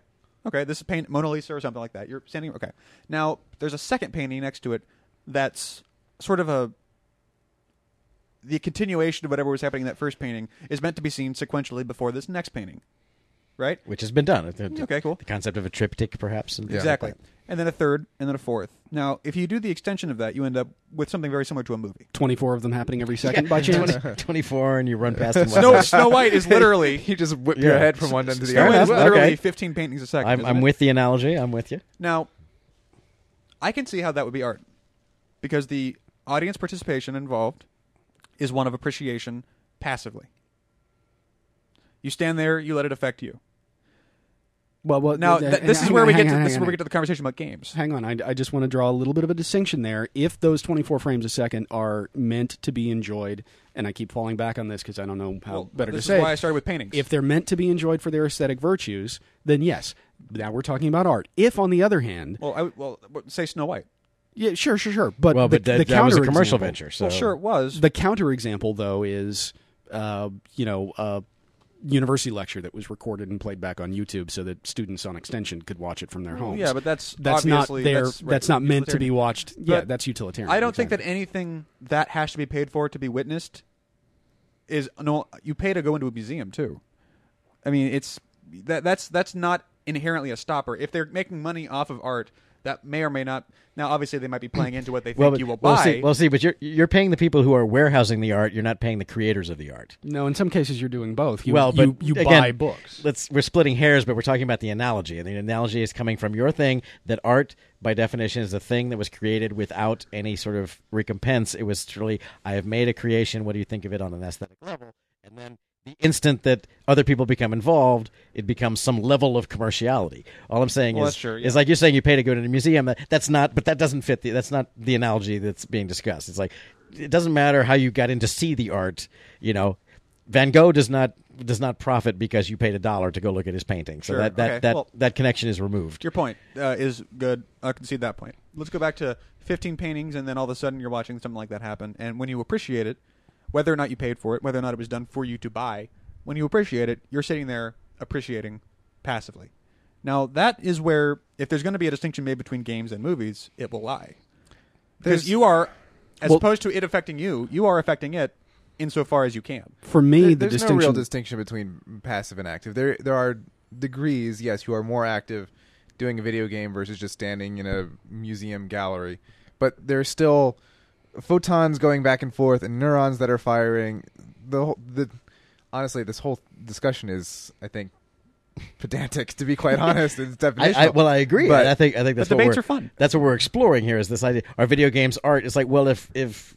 Okay, this is paint Mona Lisa or something like that. You're standing okay. Now, there's a second painting next to it that's sort of a the continuation of whatever was happening in that first painting is meant to be seen sequentially before this next painting. Right? which has been done. The- Okay, cool. The concept of a triptych, perhaps. like Exactly. And then a third, and then a fourth. Now, if you do the extension of that, you end up with something very similar to a movie. 24 of them happening every second by (laughs) chance? 20 24 and you run past (laughs) them. Snow, Snow White is (laughs) literally you just whip Yeah. your head from one end to the Snow White other. is enough. literally Okay. 15 paintings a 2nd I'm, I'm with the analogy. I'm with you. Now, I can see how that would be art because the audience participation involved is one of appreciation passively. You stand there, you let it affect you. Well, well Now, th- th- this is where on, we hang get to on, this is where we get to the conversation about games. Hang on, I, I just want to draw a little bit of a distinction there. If those 24 frames a second are meant to be enjoyed, and I keep falling back on this because I don't know how Well, better this to is say. why it. I started with paintings. if they're meant to be enjoyed for their aesthetic virtues, then yes. Now we're talking about art. If, on the other hand, well, I, well, say Snow White. yeah, sure, sure, sure. But Well, the, but that, the that was a counter commercial example- venture. So Well, sure it was. The counter example, though, is uh, you know a university lecture that was recorded and played back on YouTube, so that students on extension could watch it from their homes. yeah, but that's that's not obviously- there. That's, That's, not meant to be watched. yeah, that's utilitarian. I don't think that anything that has to be paid for to be witnessed is no. You pay to go into a museum too. I mean, it's that that's that's not inherently a stopper. If they're making money off of art, that may or may not. Now, obviously, they might be playing into what they (clears throat) think well, but, you will well, buy. see, well, see, but you're you're paying the people who are warehousing the art. You're not paying the creators of the art. No, in some cases you're doing both. You, well, you, but you again, buy books. Let's we're splitting hairs, but we're talking about the analogy, and the analogy is coming from your thing that art, by definition, is a thing that was created without any sort of recompense. It was truly, I have made a creation. What do you think of it on an aesthetic level? And then the instant that other people become involved, it becomes some level of commerciality. All I'm saying Well, is, true, yeah. is like you're saying you pay to go to the museum. That's not, but that doesn't fit. The, that's not the analogy that's being discussed. It's like it doesn't matter how you got in to see the art. You know, Van Gogh does not does not profit because you paid a dollar to go look at his painting. So Sure, that that okay. that, Well- that connection is removed. Your point uh, is good. I concede that point. Let's go back to 15 paintings, and then all of a sudden you're watching something like that happen. And when you appreciate it, whether or not you paid for it, whether or not it was done for you to buy, when you appreciate it, you're sitting there appreciating passively. Now, that is where, if there's going to be a distinction made between games and movies, it will lie. Because There's- you are, as Well- opposed to it affecting you, you are affecting it insofar as you can. For me, There- the there's distinction. no real distinction between passive and active. There there are degrees. Yes, you are more active doing a video game versus just standing in a museum gallery, but there's still photons going back and forth and neurons that are firing. The whole- the honestly, this whole discussion is, I think, (laughs) pedantic. To be quite honest, it's (laughs) I, definitional. I, well, I agree. But- I think I think that's But what debates we're, are fun. That's what we're exploring here. Is this idea? Are video games art? It's like, well, if if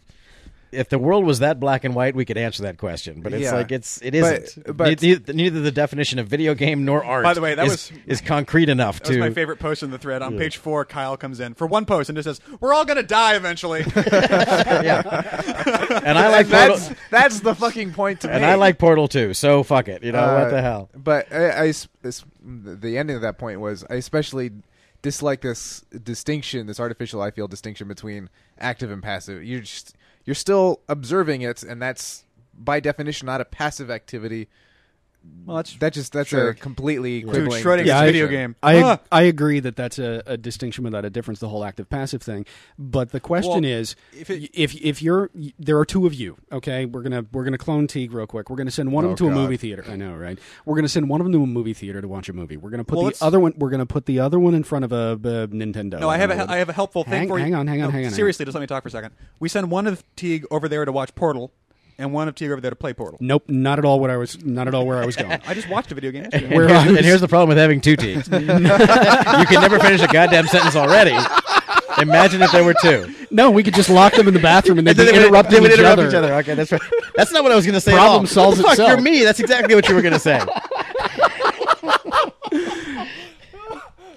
if the world was that black and white, we could answer that question. But it's Yeah. like it's it But- isn't. but- Ne- neither, neither the definition of video game nor art. By the way, that is, was- is concrete enough That was my favorite post in the thread. On page four, Kyle comes in for one post and just says, "We're all gonna die eventually." (laughs) yeah. And I like And Portal, that's that's the fucking point to me. and me. I like Portal too. So fuck it. You know Uh, what the hell? But I, I s- s- the ending of that point was I especially dislike this distinction, this artificial I feel distinction between active and passive. You're just you're still observing it, and that's by definition not a passive activity. Well, that's That just that's Sure. a completely Dude, quibbling Schrodinger's Yeah, I- video game. I Ah! I agree that that's a, a distinction without a difference. The whole active passive thing, but the question Well, is, if it- if if you're there are two of you, okay, we're gonna we're gonna clone Teague real quick. We're gonna send one of Oh, them to a movie theater. I know, right? We're gonna send one of them to a movie theater to watch a movie. We're gonna put Well, the let's- other one. We're gonna put the other one in front of a, a Nintendo. No, I have don't a, I have a helpful thing Hang- for you. hang on, hang on, No, hang on, hang on. Seriously, just let me talk for a second. We send one of Teague over there to watch Portal, and one of Teague over there to play Portal. Nope, not at all. What I was not at all where I was going. (laughs) I just watched a video game. And, Where here's, I was- and here's the problem with having two teams. (laughs) you can never finish a goddamn sentence already. Imagine if there were two. no, we could just lock them in the bathroom and (laughs) they'd be they would- interrupting they would each, interrupt other. each other. Okay, that's right. That's not what I was going to say. at Problem all. solves What the fuck? itself. You're me. That's exactly what you were going to say.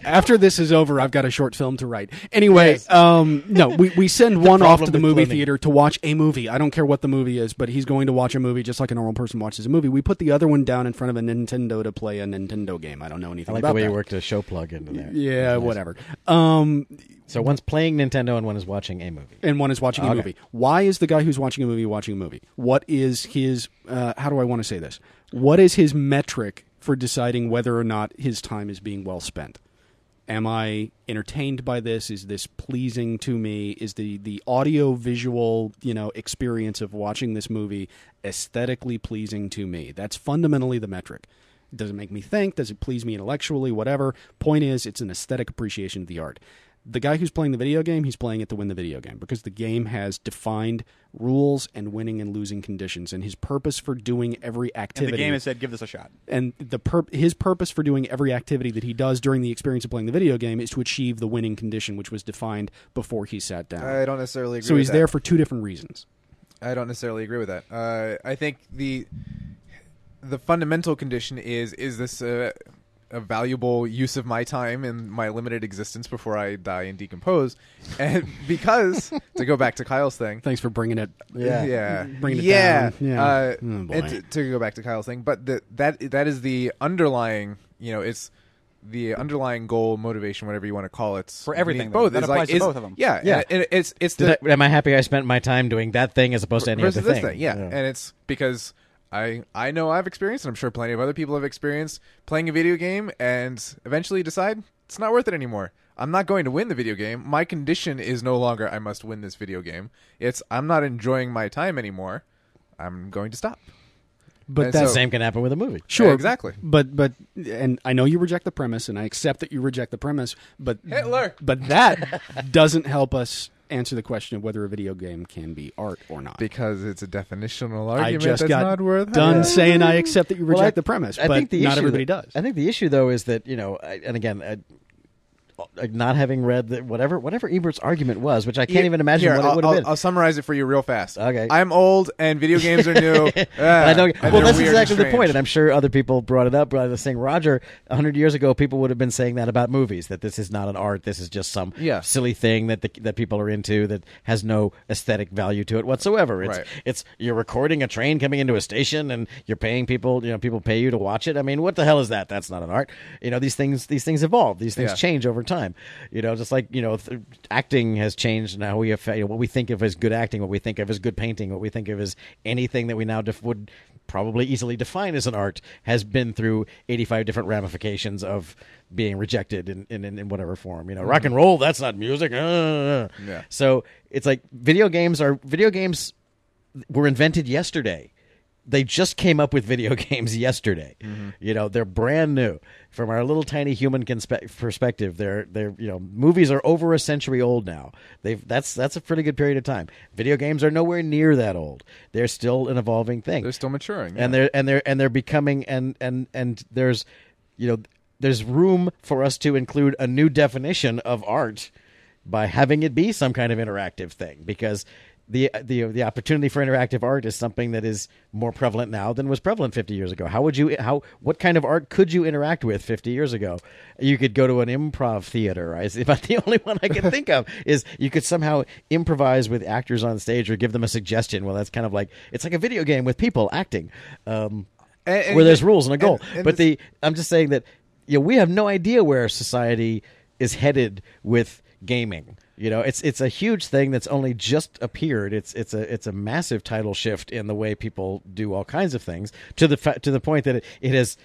After this is over, I've got a short film to write. Anyway, um, no, we, we send (laughs) one off to the movie theater to watch a movie. I don't care what the movie is, but he's going to watch a movie just like a normal person watches a movie. We put the other one down in front of a Nintendo to play a Nintendo game. I don't know anything I like about the way that. you worked a show plug into there. Yeah, nice. whatever. Um, So one's playing Nintendo and one is watching a movie. and one is watching a movie. Why is the guy who's watching a movie watching a movie? What is his? Uh, how do I want to say this? What is his metric for deciding whether or not his time is being well spent? Am I entertained by this? Is this pleasing to me? Is the the audio visual you know experience of watching this movie aesthetically pleasing to me? That's fundamentally the metric. Does it make me think? Does it please me intellectually? Whatever. Point is, it's an aesthetic appreciation of the art. The guy who's playing the video game, he's playing it to win the video game because the game has defined rules and winning and losing conditions, and his purpose for doing every and activity the game has said, "Give this a shot." and the pur- his purpose for doing every activity that he does during the experience of playing the video game is to achieve the winning condition, which was defined before he sat down. I don't necessarily agree. With that. So he's that. there for two different reasons. I don't necessarily agree with that. Uh, I think the the fundamental condition is is this a, a valuable use of my time in my limited existence before I die and decompose? And (laughs) because to go back to Kyle's thing, Thanks for bringing it. Yeah. yeah, Bringing it yeah, down. Yeah. Uh, Oh, and to, to go back to Kyle's thing, but the, that that is the underlying. You know, it's the underlying goal, motivation, whatever you want to call it, For everything, beneath though. Both That is applies like, to is- both of them. Yeah, Yeah. and it- it's it's the that- am I happy I spent my time doing that thing as opposed to any other this thing. Yeah. Yeah. and it's because I I know I've experienced, and I'm sure plenty of other people have experienced playing a video game, and eventually decide it's not worth it anymore. I'm not going to win the video game. My condition is no longer I must win this video game. It's I'm not enjoying my time anymore. I'm going to stop. But And that's so- Same can happen with a movie. sure Yeah, exactly. But but and I know you reject the premise, and I accept that you reject the premise. But Hitler. But that doesn't help us answer the question of whether a video game can be art or not. Because it's a definitional I argument just that's got not worth done having. saying I accept that you reject Well, I- the premise, I but think the not issue everybody that- does. I think the issue though is that you know, I, and again, I, uh, not having read whatever whatever Ebert's argument was, which I can't even imagine here, what I'll, it would have been. I'll summarize it for you real fast. Okay. I'm old and video games are new. (laughs) Ah, I know, and well, they're that's weird exactly and the point, strange. and I'm sure other people brought it up. But I was saying, Roger, hundred years ago, people would have been saying that about movies. That this is not an art. This is just some Yeah. silly thing that the, that people are into that has no aesthetic value to it whatsoever. It's Right. it's you're recording a train coming into a station, and you're paying people. You know, people pay you to watch it. I mean, what the hell is that? That's not an art. You know, these things these things evolve. These things Yeah. change over time. You know, just like you know, th- acting has changed. Now we have you know, what we think of as good acting, what we think of as good painting, what we think of as anything that we now def- would probably easily define as an art has been through 85 different ramifications of being rejected in, in, in whatever form. You know, rock and mm-hmm. roll, that's not music. Uh, uh, uh. Yeah. So it's like video games are video games were invented yesterday. They just came up with video (laughs) games yesterday. Mm-hmm. You know, they're brand new. From our little tiny human conspe- perspective, they're they're you know movies are over a century old now. They've that's that's a pretty good period of time. Video games are nowhere near that old. They're still an evolving thing They're still maturing. and they're and they're and they're becoming and and and there's you know there's room for us to include a new definition of art by having it be some kind of interactive thing because the the the opportunity for interactive art is something that is more prevalent now than was prevalent 50 years ago. How would you how what kind of art could you interact with 50 years ago? You could go to an improv theater. I see, but the only one I can think of is you could somehow improvise with actors on stage or give them a suggestion. Well, that's kind of like it's like a video game with people acting. Um, And- and where there's rules and a goal. and but the I'm just saying that you know, we have no idea where society is headed with gaming. You know, it's it's a huge thing that's only just appeared. It's it's a it's a massive title shift in the way people do all kinds of things to the fa- to the point that it, it has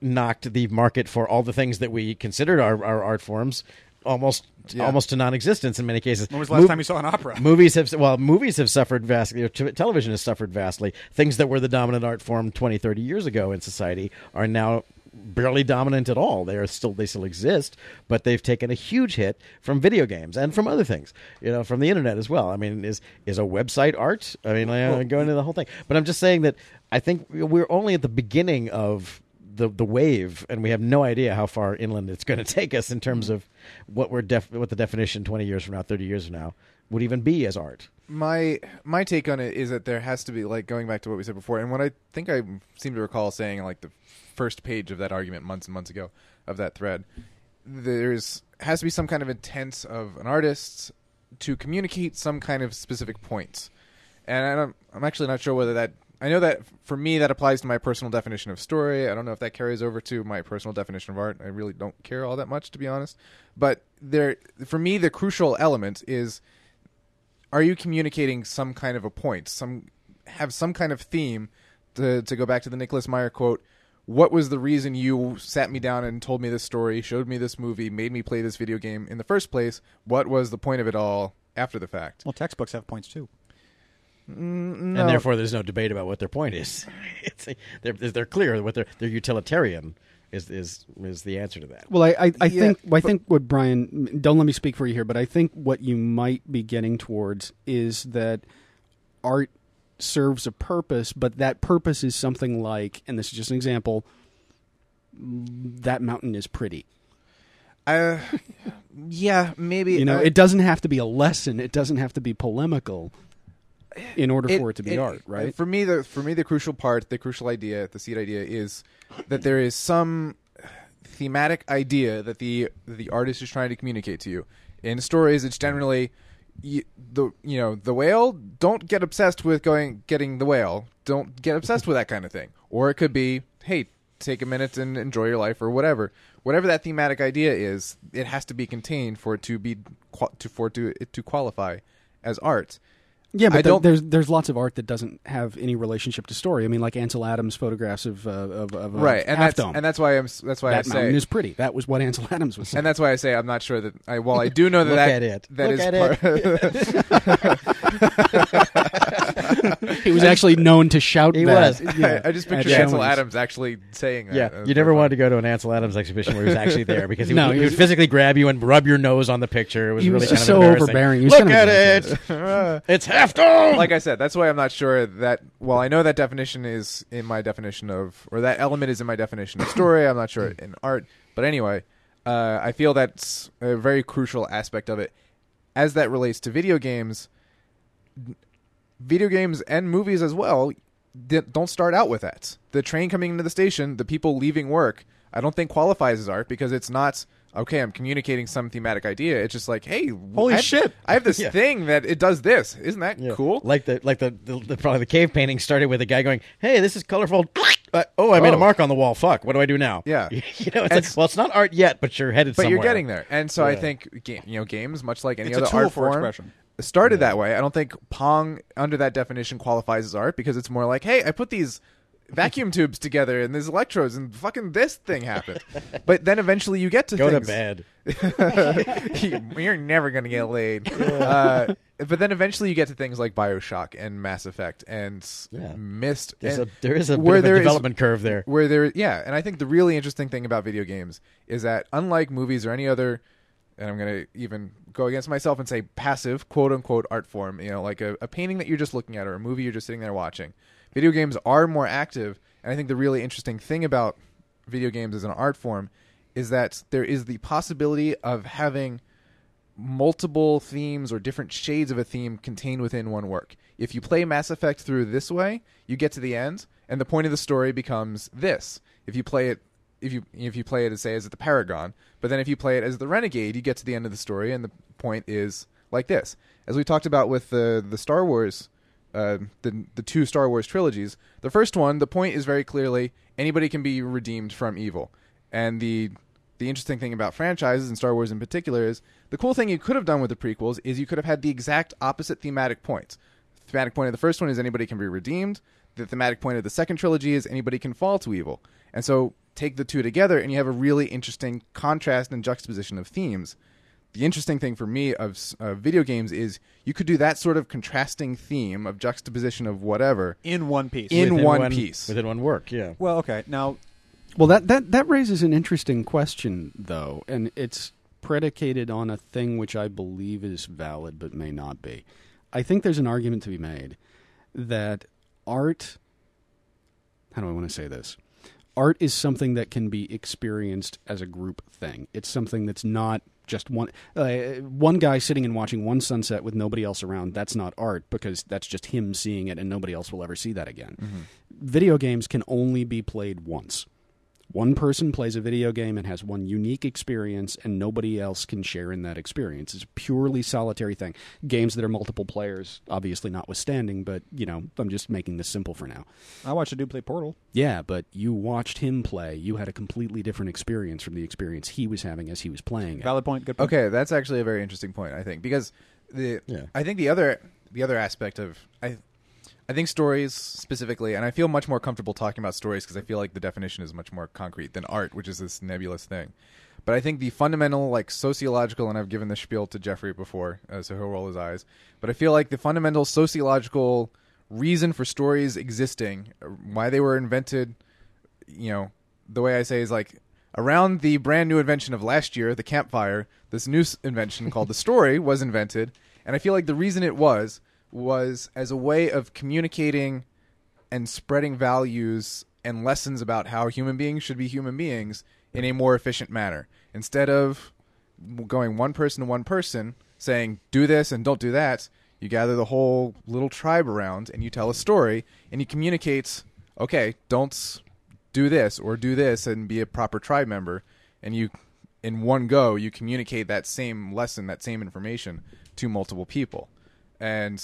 knocked the market for all the things that we considered our, our art forms almost almost to non-existence in many cases. When was the last Mov- time you saw an opera? movies have well movies have suffered vastly or t- television has suffered vastly things that were the dominant art form 20 30 years ago in society are now barely dominant at all. They are still they still exist but they've taken a huge hit from video games and from other things you know from the internet as well. I mean is is a website art? I mean uh, going into the whole thing. But i'm just saying that i think we're only at the beginning of the the wave, and we have no idea how far inland it's going (laughs) to take us in terms of what we're def- what the definition twenty years from now, thirty years from now, would even be as art. my my take on it is that there has to be like going back to what we said before, and what I think I seem to recall saying like the first page of that argument months and months ago of that thread. There's has to be some kind of intent of an artist to communicate some kind of specific points, and I don't, I'm actually not sure whether that. I know that for me that applies to my personal definition of story. I don't know if that carries over to my personal definition of art. I really don't care all that much, to be honest. But there, for me, the crucial element is are you communicating some kind of a point some have some kind of theme to, to go back to the nicholas meyer quote what was the reason you sat me down and told me this story showed me this movie made me play this video game in the first place what was the point of it all after the fact Well, textbooks have points too. Mm, no. and therefore there's no debate about what their point is. (laughs) it's they're they're clear what their their utilitarian is is is the answer to that. Well, I, I, I Yeah, think I think what Brian don't let me speak for you here, but I think what you might be getting towards is that art serves a purpose, but that purpose is something like, and this is just an example. That mountain is pretty. uh, yeah maybe You know, uh, it doesn't have to be a lesson. It doesn't have to be polemical in order for it to be art, right? For me, the for me the crucial part, the crucial idea, the seed idea is that there is some thematic idea that the the artist is trying to communicate to you. In stories, it's generally you, the you know the whale. Don't get obsessed with going getting the whale. Don't get obsessed with that kind of thing. Or it could be, hey, take a minute and enjoy your life, or whatever. Whatever that thematic idea is, it has to be contained for it to be to for it to it to qualify as art. Yeah, but I don't- there's there's lots of art that doesn't have any relationship to story. I mean, like Ansel Adams photographs of uh, of, of right and that's Dome. and that's why i'm that's why that i mountain say is pretty. That was what Ansel Adams was saying. and that's why i say i'm not sure that i well i do know (laughs) that Look that, at it. that Look is at part (laughs) (laughs) (laughs) he was actually known to shout. He that. was. (laughs) Yeah, I, I just at pictured Ansel showings. Adams actually saying that. Yeah, That's you never very wanted to go to an Ansel Adams exhibition where he was actually there because he, No, would, he he would was- physically grab you and rub your nose on the picture. It was He really was kind just of so embarrassing. overbearing. Look kind of at it. (laughs) it's half dome. like I said, that's why I'm not sure that. Well, I know that definition is in my definition of, or that element is in my definition of story. I'm not sure in art, but anyway, uh, I feel that's a very crucial aspect of it. As that relates to video games, video games and movies as well, don't start out with that. The train coming into the station, the people leaving work, I don't think qualifies as art because it's not. Okay, I'm communicating some thematic idea. It's just like, hey, Holy I have- shit. I have this (laughs) Yeah. thing that it does this. Isn't that Yeah. cool? Like the like the, the, the probably the cave painting started with a guy going, "Hey, this is colorful." (laughs) Uh, oh, I made a Oh. mark on the wall. Fuck. What do I do now? Yeah. (laughs) you know, it's like, well, it's not art yet, but you're headed but somewhere. you're getting there. And so I think you know games, much like any It's a other tool art for form, expression. Started that way. I don't think Pong under that definition qualifies as art because it's more like, hey, I put these vacuum (laughs) tubes together and there's electrodes and fucking this thing happened. but then eventually you get to Go to things. bed. (laughs) You're never gonna get laid. Uh, but then eventually you get to things like Bioshock and Mass Effect and Yeah. Myst. There's and a, there is a bit where of a there is- development curve there. where there yeah and i think the really interesting thing about video games is that unlike movies or any other and i'm going to even go against myself and say passive quote unquote art form you know like a, a painting that you're just looking at or a movie you're just sitting there watching video games are more active and i think the really interesting thing about video games as an art form is that there is the possibility of having multiple themes or different shades of a theme contained within one work. If you play Mass Effect through this way, you get to the end, and the point of the story becomes this. If you play it, if you if you play it as say as the Paragon, but then if you play it as the Renegade, you get to the end of the story, and the point is like this. As we talked about with the the Star Wars, uh, the the two Star Wars trilogies, the first one, the point is very clearly anybody can be redeemed from evil, and the the interesting thing about franchises and Star Wars in particular is the cool thing you could have done with the prequels is you could have had the exact opposite thematic points. The thematic point of the first one is anybody can be redeemed. The thematic point of the second trilogy is anybody can fall to evil. And so take the two together and you have a really interesting contrast and juxtaposition of themes. The interesting thing for me of uh, video games is you could do that sort of contrasting theme of juxtaposition of whatever in one piece. In Within one piece. within one work. Yeah. well, okay. Now, Well, that, that, that raises an interesting question, though, and it's predicated on a thing which I believe is valid but may not be. I think there's an argument to be made that art. How do I want to say this? Art is something that can be experienced as a group thing. It's something that's not just one uh, one guy sitting and watching one sunset with nobody else around. That's not art because that's just him seeing it, and nobody else will ever see that again. Video games can only be played once. One person plays a video game and has one unique experience, and nobody else can share in that experience. It's a purely solitary thing. Games that are multiple players, obviously notwithstanding, but you know, I'm just making this simple for now. I watched a dude play Portal. Yeah, but you watched him play. You had a completely different experience from the experience he was having as he was playing. Valid point. Good point. Okay, that's actually a very interesting point. I think because the Yeah. I think the other the other aspect of I I think stories specifically, and I feel much more comfortable talking about stories because I feel like the definition is much more concrete than art, which is this nebulous thing. But I think the fundamental, like sociological, and I've given this spiel to Jeffrey before, uh, so he'll roll his eyes. But I feel like the fundamental sociological reason for stories existing, uh, why they were invented, you know, the way I say is like around the brand new invention of last year, the campfire, this new invention called the (laughs) story was invented, and I feel like the reason it was was as a way of communicating and spreading values and lessons about how human beings should be human beings in a more efficient manner. Instead of going one person to one person saying do this and don't do that you gather the whole little tribe around and you tell a story and you communicate okay don't do this or do this and be a proper tribe member. And you in one go you communicate that same lesson that same information to multiple people and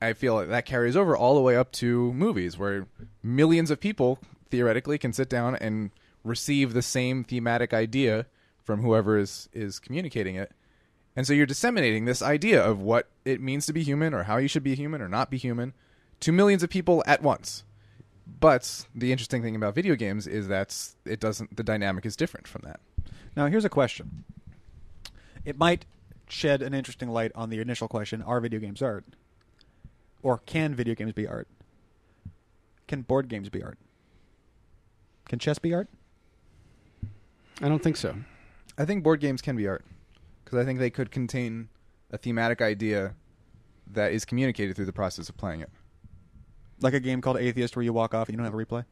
I feel like that carries over all the way up to movies where millions of people theoretically can sit down and receive the same thematic idea from whoever is is communicating it. And so you're disseminating this idea of what it means to be human or how you should be human or not be human to millions of people at once. But the interesting thing about video games is that it doesn't the dynamic is different from that. Now, here's a question. It might shed an interesting light on the initial question: Are video games art, or can video games be art? Can board games be art? Can chess be art? I don't think so. I think board games can be art because I think they could contain a thematic idea that is communicated through the process of playing it. Like a game called Atheist, where you walk off and you don't have a replay,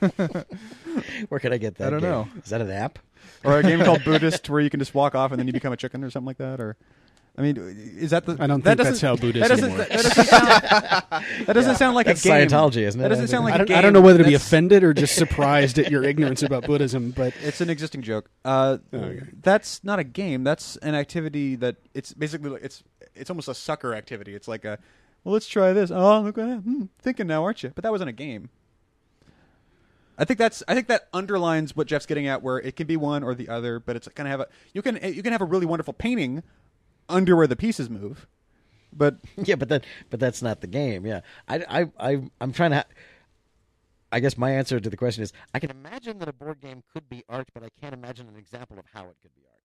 (laughs) (laughs) Where can I get that? I don't game? know. Is that an app? Or a game called Buddhist, where you can just walk off and then you become a chicken or something like that, or. I mean, is that the? I don't that think that's how Buddhism that doesn't, works. That doesn't sound, that doesn't sound like That's a game. Scientology, isn't it? That doesn't sound like I a game. I don't know whether to be offended or just surprised at your ignorance about Buddhism, but It's an existing joke. Uh, Okay. That's not a game. That's an activity that it's basically like it's it's almost a sucker activity. It's like a well, let's try this. Oh, look at that. Hmm, thinking now, aren't you? But that wasn't a game. I think that's I think that underlines what Jeff's getting at, where it can be one or the other, but it's kind of have a you can you can have a really wonderful painting under where the pieces move, but (laughs) yeah, but that but that's not the game. Yeah, I I I I'm trying to. Ha- I guess my answer to the question is I can imagine that a board game could be art, but I can't imagine an example of how it could be art.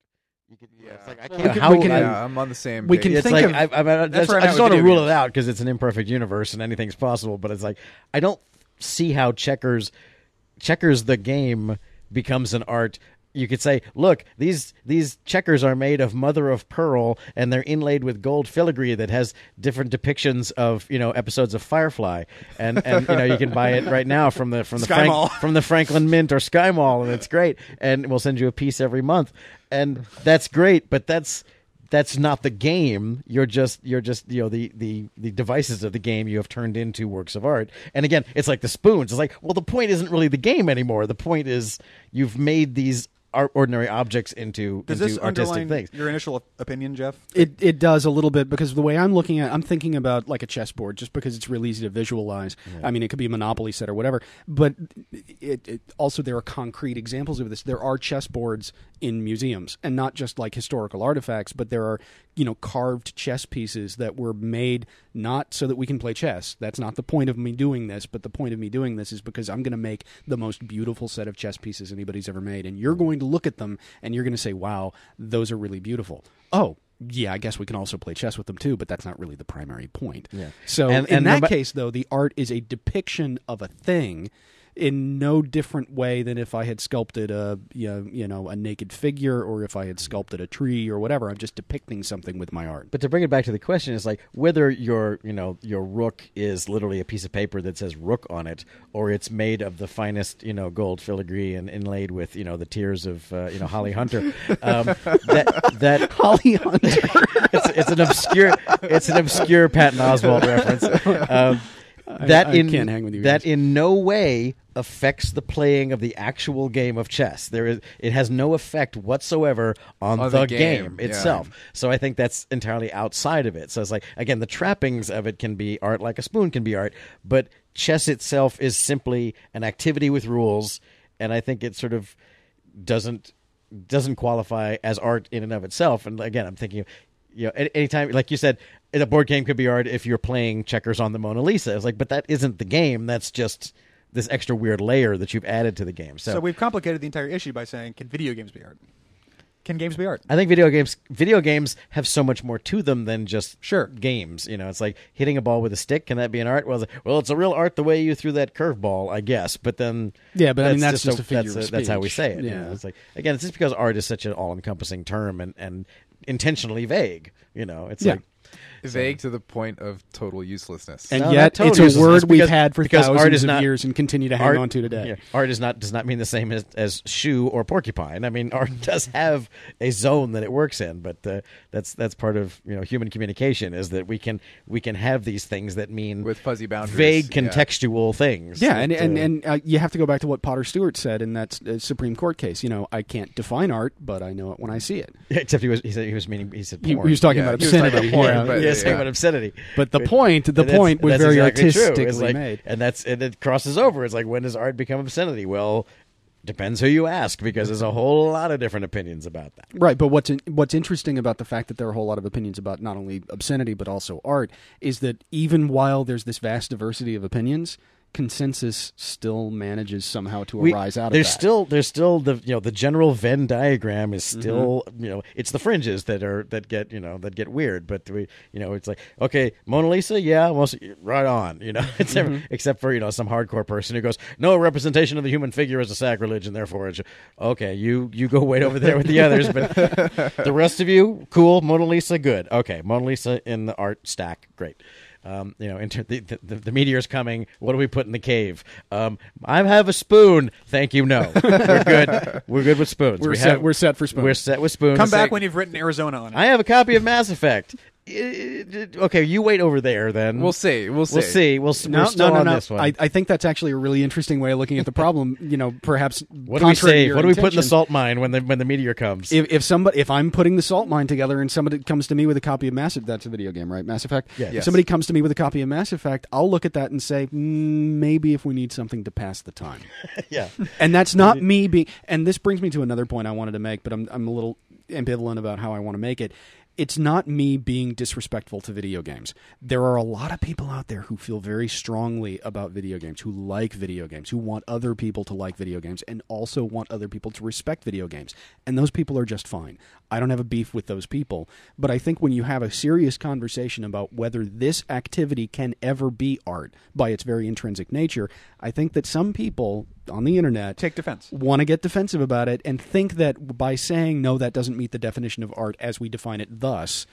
You could, yeah. It's like I can't. Can, how, can, I'm, yeah, I'm on the same. we page. can it's think like of- I, I, I, That's that's, where I'm I at just want to rule games. it out because it's an imperfect universe and anything's possible. But it's like I don't see how checkers, checkers the game becomes an art. You could say, look, these these checkers are made of mother of pearl, and they're inlaid with gold filigree that has different depictions of you know episodes of Firefly, and and you know you can buy it right now from the from the Frank- from the Franklin Mint or Sky Mall, and it's great. And we'll send you a piece every month, and that's great. But that's that's not the game. You're just you're just you know the the the devices of the game you have turned into works of art. And again, it's like the spoons. It's like well, the point isn't really the game anymore. The point is you've made these ordinary objects into Does into this artistic things. your initial opinion, Jeff? It it does a little bit because the way I'm looking at, I'm thinking about like a chessboard, just because it's really easy to visualize. I mean, it could be a Monopoly set or whatever, but it, it also there are concrete examples of this. There are chessboards in museums, and not just like historical artifacts, but there are you know carved chess pieces that were made not so that we can play chess. That's not the point of me doing this, but the point of me doing this is because I'm going to make the most beautiful set of chess pieces anybody's ever made, and you're going to look at them and you're going to say, "Wow, those are really beautiful." Oh, yeah, I guess we can also play chess with them too, but that's not really the primary point. Yeah. So And- in and that case, though, the art is a depiction of a thing in no different way than if I had sculpted a you know, you know a naked figure or if I had sculpted a tree or whatever. I'm just depicting something with my art. But to bring it back to the question, is like whether your you know your rook is literally a piece of paper that says rook on it, or it's made of the finest you know gold filigree and inlaid with you know the tears of uh, you know Holly Hunter. Um, that that (laughs) Holly Hunter. (laughs) it's, it's an obscure it's an obscure Patton Oswalt reference. (laughs) Um, that I in can't hang with you that guys. in no way affects the playing of the actual game of chess. There is it has no effect whatsoever on, On the, the game, game, yeah. itself. So I think that's entirely outside of it. So it's like again, the trappings of it can be art, like a spoon can be art, but chess itself is simply an activity with rules, and I think it sort of doesn't doesn't qualify as art in and of itself. And again, I'm thinking, you know, any- anytime, like you said, a board game could be art if you're playing checkers on the Mona Lisa. It's like, but that isn't the game. That's just this extra weird layer that you've added to the game. So, So we've complicated the entire issue by saying, can video games be art? Can games be art? I think video games video games have so much more to them than just Sure. games. You know, it's like hitting a ball with a stick. Can that be an art? Well, it's- well, it's a real art the way you threw that curveball, I guess. But then, Yeah, but I mean, that's just a figure that's, of that's how we say it. you Yeah. know? it's like again, it's just because art is such an all encompassing term and and intentionally vague. You know, it's Yeah. like Vague to the point of total uselessness. And No, yet, not totally it's a useless. word It's we've because- had for because art thousands is of not- years and continue to hang art, on to today. yeah, art is not does not mean the same as, as shoe or porcupine. I mean, (laughs) art does have a zone that it works in, but uh, that's that's part of you know human communication is that we can we can have these things that mean With fuzzy boundaries, vague yeah. contextual things. Yeah, and that, and uh, and uh, you have to go back to what Potter Stewart said in that uh, Supreme Court case. You know, I can't define art, but I know it when I see it. (laughs) except he was he said he was meaning he said He, he porn. was talking Yeah, about he was talking obscenity. about porn, yeah. but- yeah, talking about obscenity. But the point, the point was very exactly artistically like- made. and that's and it crosses over. It's like when does art become obscenity? Well, depends who you ask because there's a whole lot of different opinions about that. Right, but what's in, what's interesting about the fact that there are a whole lot of opinions about not only obscenity but also art is that even while there's this vast diversity of opinions, consensus still manages somehow to We- arise out of there's that. still there's still the you know the general Venn diagram is Mm-hmm. still you know it's the fringes that are that get you know that get weird but we you know it's like okay Mona Lisa yeah right on you know (laughs) it's Mm-hmm. except for you know some hardcore person who goes no representation of the human figure is a sacrilege and therefore it's okay you you go wait over there with the others but (laughs) the rest of you cool Mona Lisa good okay Mona Lisa in the art stack great. Um, you know, inter- the, the the meteor's coming. What do we put in the cave? Um, I have a spoon. Thank you. No, (laughs) we're good. We're good with spoons. We're we set- have- we're set for spoons. We're set with spoons. Come back Say- when you've written Arizona on it. I have a copy of Mass Effect. Okay, you wait over there then. We'll see. We'll see. We'll see. We'll, no, we're still no, no, on no. this one. I, I think that's actually a really interesting way of looking at the problem. (laughs) You know, perhaps what do we contrary save? What do we put in the salt mine when the when the meteor comes? If, if somebody, if I'm putting the salt mine together and somebody comes to me with a copy of Mass, that's a video game, right? Mass Effect. Yeah. If Yes. somebody comes to me with a copy of Mass Effect, I'll look at that and say, mm, maybe if we need something to pass the time. (laughs) yeah, and that's not me being. And this brings me to another point I wanted to make, but I'm I'm a little ambivalent about how I want to make it. It's not me being disrespectful to video games. There are a lot of people out there who feel very strongly about video games, who like video games, who want other people to like video games, and also want other people to respect video games. And those people are just fine. I don't have a beef with those people. But I think when you have a serious conversation about whether this activity can ever be art by its very intrinsic nature, I think that some people on the internet Take defense. want to get defensive about it and think that by saying no that doesn't meet the definition of art as we define it thus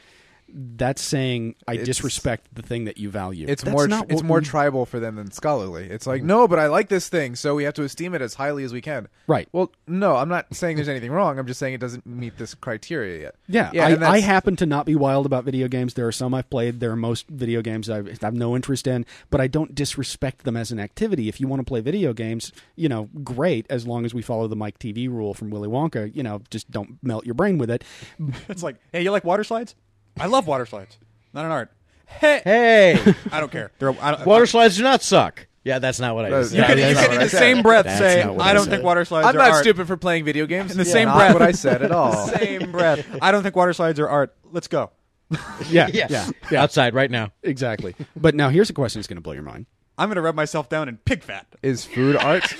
that's saying I It's- disrespect the thing that you value. It's That's more not it's more we- tribal for them than scholarly. It's like mm-hmm. no, but I like this thing, so we have to esteem it as highly as we can. right. Well, no, I'm not saying there's anything wrong. I'm just saying it doesn't meet this criteria yet. Yeah, Yeah, I, I happen to not be wild about video games. There are some I've played. There are most video games I have no interest in, but I don't disrespect them as an activity. If you want to play video games, you know, great, as long as we follow the Mike Teavee rule from Willy Wonka. You know, just don't melt your brain with it. (laughs) It's like, hey, you like water slides? I love water slides. Not an art. Hey, Hey, (laughs) I don't care. They're, I don't, water slides do not suck. Yeah, that's not what I That's- said. You Yeah, can, that's you not can what in I the said. same breath That's say, not what I I don't said. think water slides I'm are not art. stupid for playing video games. In the same not breath. what I said at all. (laughs) Same breath. I don't think water slides are art. Let's go. (laughs) Yeah, Yes. yeah, yeah, Outside right now. exactly. But now here's a question that's going to blow your mind: I'm going to rub myself down in pig fat. Is food art?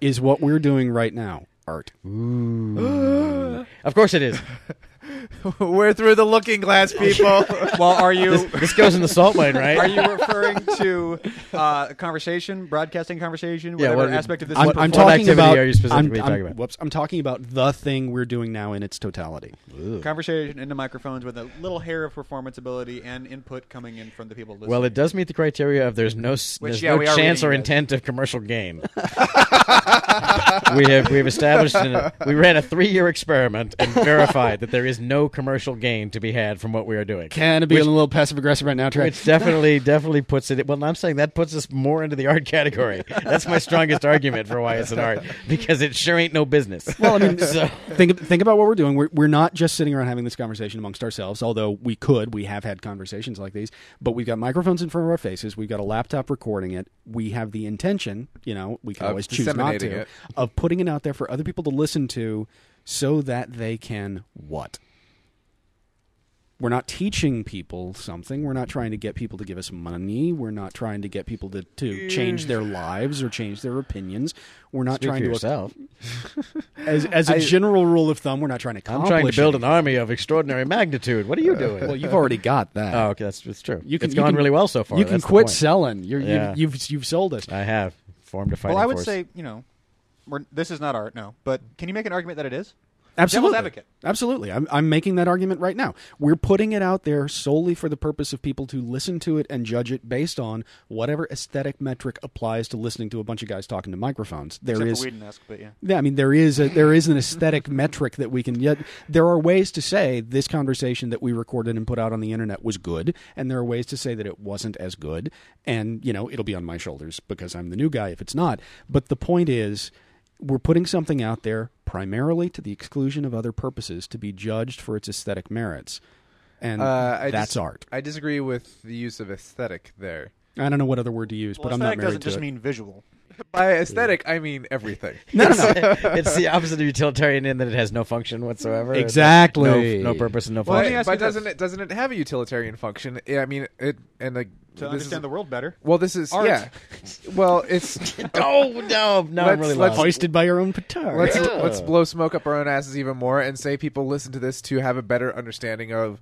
Is what we're doing right now art? Of course it is. (laughs) We're through the looking glass, people. (laughs) Well, are you This goes in the salt mine, right? are you referring to uh, conversation, broadcasting conversation, Yeah, whatever what- aspect of this? I'm, I'm talking activity about. are you specifically I'm, talking I'm- about? Whoops! I'm talking about the thing we're doing now in its totality. conversation into microphones with a little hair of performance ability and input coming in from the people listening. Well, it does meet the criteria of there's no Which, there's yeah, no chance or reading it. intent of commercial gain. (laughs) we have we have established in a, we ran a three year experiment and verified that there is no commercial gain to be had from what we are doing. Kind of being a little passive aggressive right now, Trey. Which definitely (laughs) definitely puts it. Well, I'm saying that puts us more into the art category. That's my strongest argument for why it's an art because it sure ain't no business. Well, I mean, (laughs) So- think think about what we're doing. We're we're not just sitting around having this conversation amongst ourselves. Although we could, we have had conversations like these. But we've got microphones in front of our faces. We've got a laptop recording it. We have the intention, you know, we can Of always choose not to, it. of putting it out there for other people to listen to, so that they can what. We're not teaching people something. We're not trying to get people to give us money. We're not trying to get people to, to change their lives or change their opinions. We're not Speak trying for to yourself. (laughs) as as a I- general rule of thumb, we're not trying to. I'm trying to build an army of extraordinary magnitude. What are you uh, doing? Well, you've already got that. oh, okay, that's, that's true. You can- it's you gone can- really well so far. you can That's quit selling. You're, Yeah. you've, you've you've sold us. I have formed a fighting well, I would force. say you know, we're, this is not art, no. But can you make an argument that it is? Absolutely, advocate. absolutely. I'm I'm making that argument right now. We're putting it out there solely for the purpose of people to listen to it and judge it based on whatever aesthetic metric applies to listening to a bunch of guys talking to microphones. There Except is. for Whedon-esque, but yeah. Yeah, I mean there is a, there is an aesthetic metric that we can yet there are ways to say this conversation that we recorded and put out on the internet was good and there are ways to say that it wasn't as good and you know it'll be on my shoulders because I'm the new guy if it's not. But the point is we're putting something out there primarily to the exclusion of other purposes to be judged for its aesthetic merits. And Uh, that's dis- art. I disagree with the use of aesthetic there. I don't know what other word to use, Well, but I'm not aesthetic married doesn't to just it. mean visual. (laughs) By aesthetic, I mean everything. no, no, no. (laughs) it's the opposite of utilitarian in that it has no function whatsoever. Exactly. No, no purpose and no Well, function. ask but you doesn't it doesn't it have a utilitarian function? I mean it, and like To this understand is, the world better. well, this is Art. yeah. Well, it's no, (laughs) no, no. I'm really let's- Hoisted by your own petard. let's Yeah. let's blow smoke up our own asses even more and say people listen to this to have a better understanding of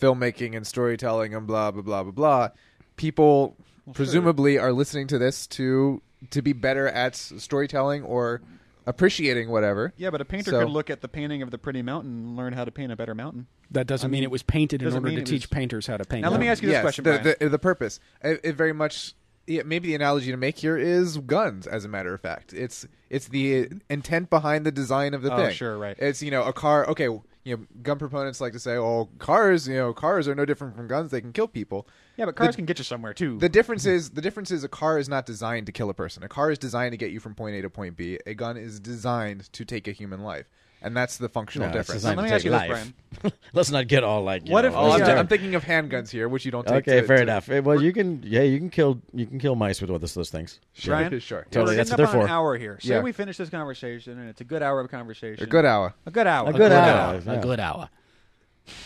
filmmaking and storytelling and blah blah blah blah blah. People presumably are listening to this to to be better at storytelling or appreciating whatever. Yeah, but a painter So- could look at the painting of the pretty mountain and learn how to paint a better mountain. That doesn't I mean, mean, it was painted in doesn't order mean to it teach was- painters how to paint. Now, let me ask you this yes, question, the, Brian. the the purpose. It, it very much. Yeah, maybe the analogy to make here is guns. As a matter of fact, it's it's the intent behind the design of the Oh, thing. sure, right. It's you know a car. Okay, you know gun proponents like to say, "Oh, cars. You know, cars are no different from guns. They can kill people." Yeah, but cars The- can get you somewhere too. The difference is the difference is a car is not designed to kill a person. A car is designed to get you from point A to point B. A gun is designed to take a human life, and that's the functional No, it's difference. designed Let to me ask take you this, life. Brian. (laughs) Let's not get all like. you What know, if- Oh, I'm, Yeah. t- I'm thinking of handguns here, which you don't take. Okay, to- fair to- enough. Eh, Well, you can, yeah, you can kill, you can kill mice with one of those things. Brian, sure. Totally, We're that's getting what up they're on an hour here. Say Yeah. we finish this conversation, and it's a good hour of conversation. A good hour. A good hour. A good hour. a good hour.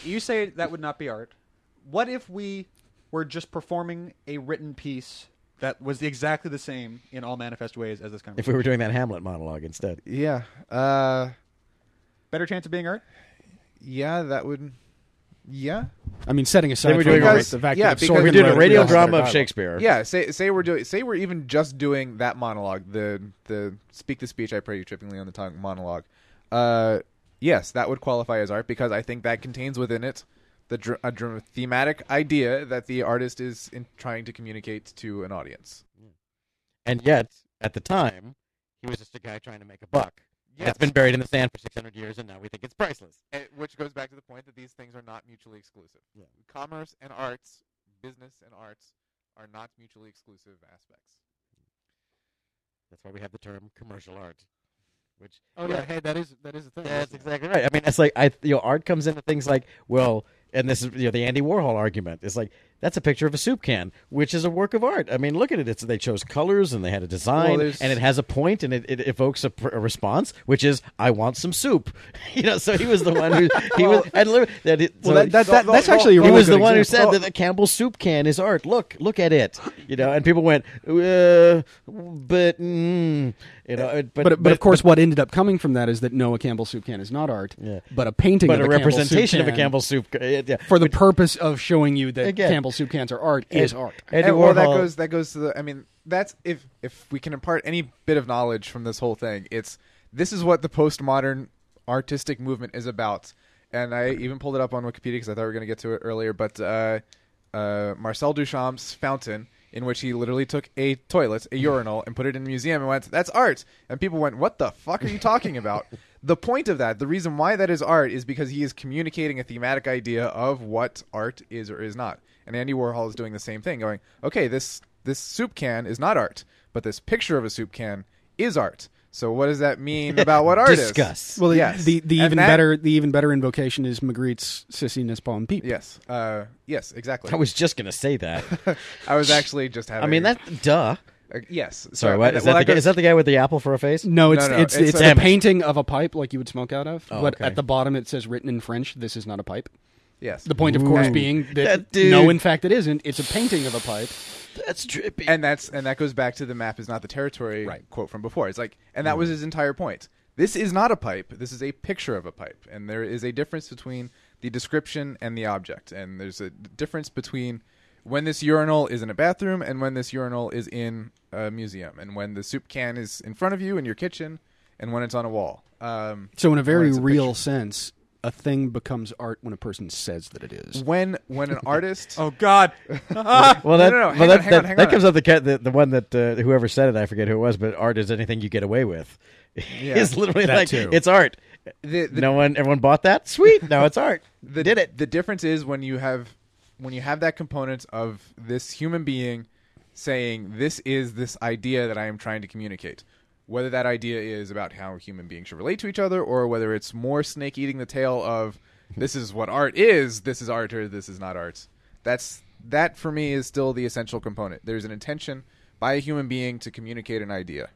You say that would not be art. What if we were just performing a written piece that was exactly the same in all manifest ways as this If conversation? we were doing that Hamlet monologue instead. Yeah. Uh. Better chance of being art? Yeah, that would. Yeah. I mean, setting aside we're doing the, a- the fact yeah, that because- Sorkin We're doing wrote a radio it, drama of dialogue. Shakespeare. Yeah. Say say we're doing say we're even just doing that monologue, the the speak the speech I pray you trippingly on the tongue monologue. Uh, yes, that would qualify as art because I think that contains within it the dr- a dr- thematic idea that the artist is in trying to communicate to an audience. And yet, at the time, he was just a guy trying to make a buck. And It's been buried in the sand for 600 years, and now we think it's priceless. And- which goes back to the point that these things are not mutually exclusive. Yeah. Commerce and arts, business and arts, are not mutually exclusive aspects. That's why we have the term commercial art. Which Oh yeah, hey, that is that is a thing. That's exactly right. I mean, it's like I, you know, art comes into things like, well, and this is you know the Andy Warhol argument. It's like that's a picture of a soup can, which is a work of art. I mean, look at it. It's they chose colors and they had a design, Well, and it has a point, and it, it evokes a, pr- a response, which is I want some soup. (laughs) you know, so he was the one who he was. And that it, Well, so that, that, that, the- that's the- actually a he was the good one who example. said that the Campbell soup can is art. Look, look at it. You know, and people went, uh, but mm, you know, but But, but, of course, what ended up coming from that is that no, a Campbell soup can is not art, Yeah. but a painting but of a a Campbell soup representation of a can Campbell soup. can, Yeah, yeah. for the purpose of showing you that Again. Campbell soup cans are art is art. Andy And, well, that Warhol- goes that goes to the. I mean, that's if if we can impart any bit of knowledge from this whole thing, it's this is what the postmodern artistic movement is about. And I even pulled it up on Wikipedia because I thought we were going to get to it earlier. But uh, uh, Marcel Duchamp's fountain, in which he literally took a toilet, a urinal, and put it in a museum, and went, "That's art." And people went, "What the fuck are you talking about?" (laughs) the point of that, the reason why that is art, is because he is communicating a thematic idea of what art is or is not. And Andy Warhol is doing the same thing, going, "Okay, this this soup can is not art, but this picture of a soup can is art." So what does that mean (laughs) about what art is? Discuss. Well, the, Yes. the, the And even that- better the even better invocation is Magritte's Ceci n'est pas une pipe. Yes. Uh, yes, exactly. I was just gonna say that. (laughs) I was actually just having. I mean, that duh. Uh, yes. Sorry, what and- is well, that? The, guy- goes- is that the guy with the apple for a face? No, it's No, no, it's it's it's, a- a painting of a pipe like you would smoke out of. Oh, but okay. at the bottom it says written in French, "This is not a pipe." Yes. The point, of course, Ooh. being that, That dude. no, in fact, it isn't. It's a painting of a pipe. That's trippy. and that's and that goes back to the map is not the territory Right. quote from before. It's like, and that was his entire point. This is not a pipe. This is a picture of a pipe, and there is a difference between the description and the object. And there's a difference between when this urinal is in a bathroom and when this urinal is in a museum, and when the soup can is in front of you in your kitchen, and when it's on a wall. Um, So, in a very it's a real picture. sense, a thing becomes art when a person says that it is. when when an (laughs) artist Oh God! (laughs) well, that, no, no, well, hang that, on, hang that, on, that comes up the, the the one that uh, whoever said it, I forget who it was, but art is anything you get away with. (laughs) Yeah. it's literally That like too. it's art. the, the, no one, everyone bought that. Sweet, now it's art. the, Did it? The difference is when you have when you have that component of this human being saying this is this idea that I am trying to communicate. Whether that idea is about how human beings should relate to each other, or whether it's more snake eating the tail of (laughs) this is what art is, this is art, or this is not art. That's that for me is still the essential component. There's an intention by a human being to communicate an idea.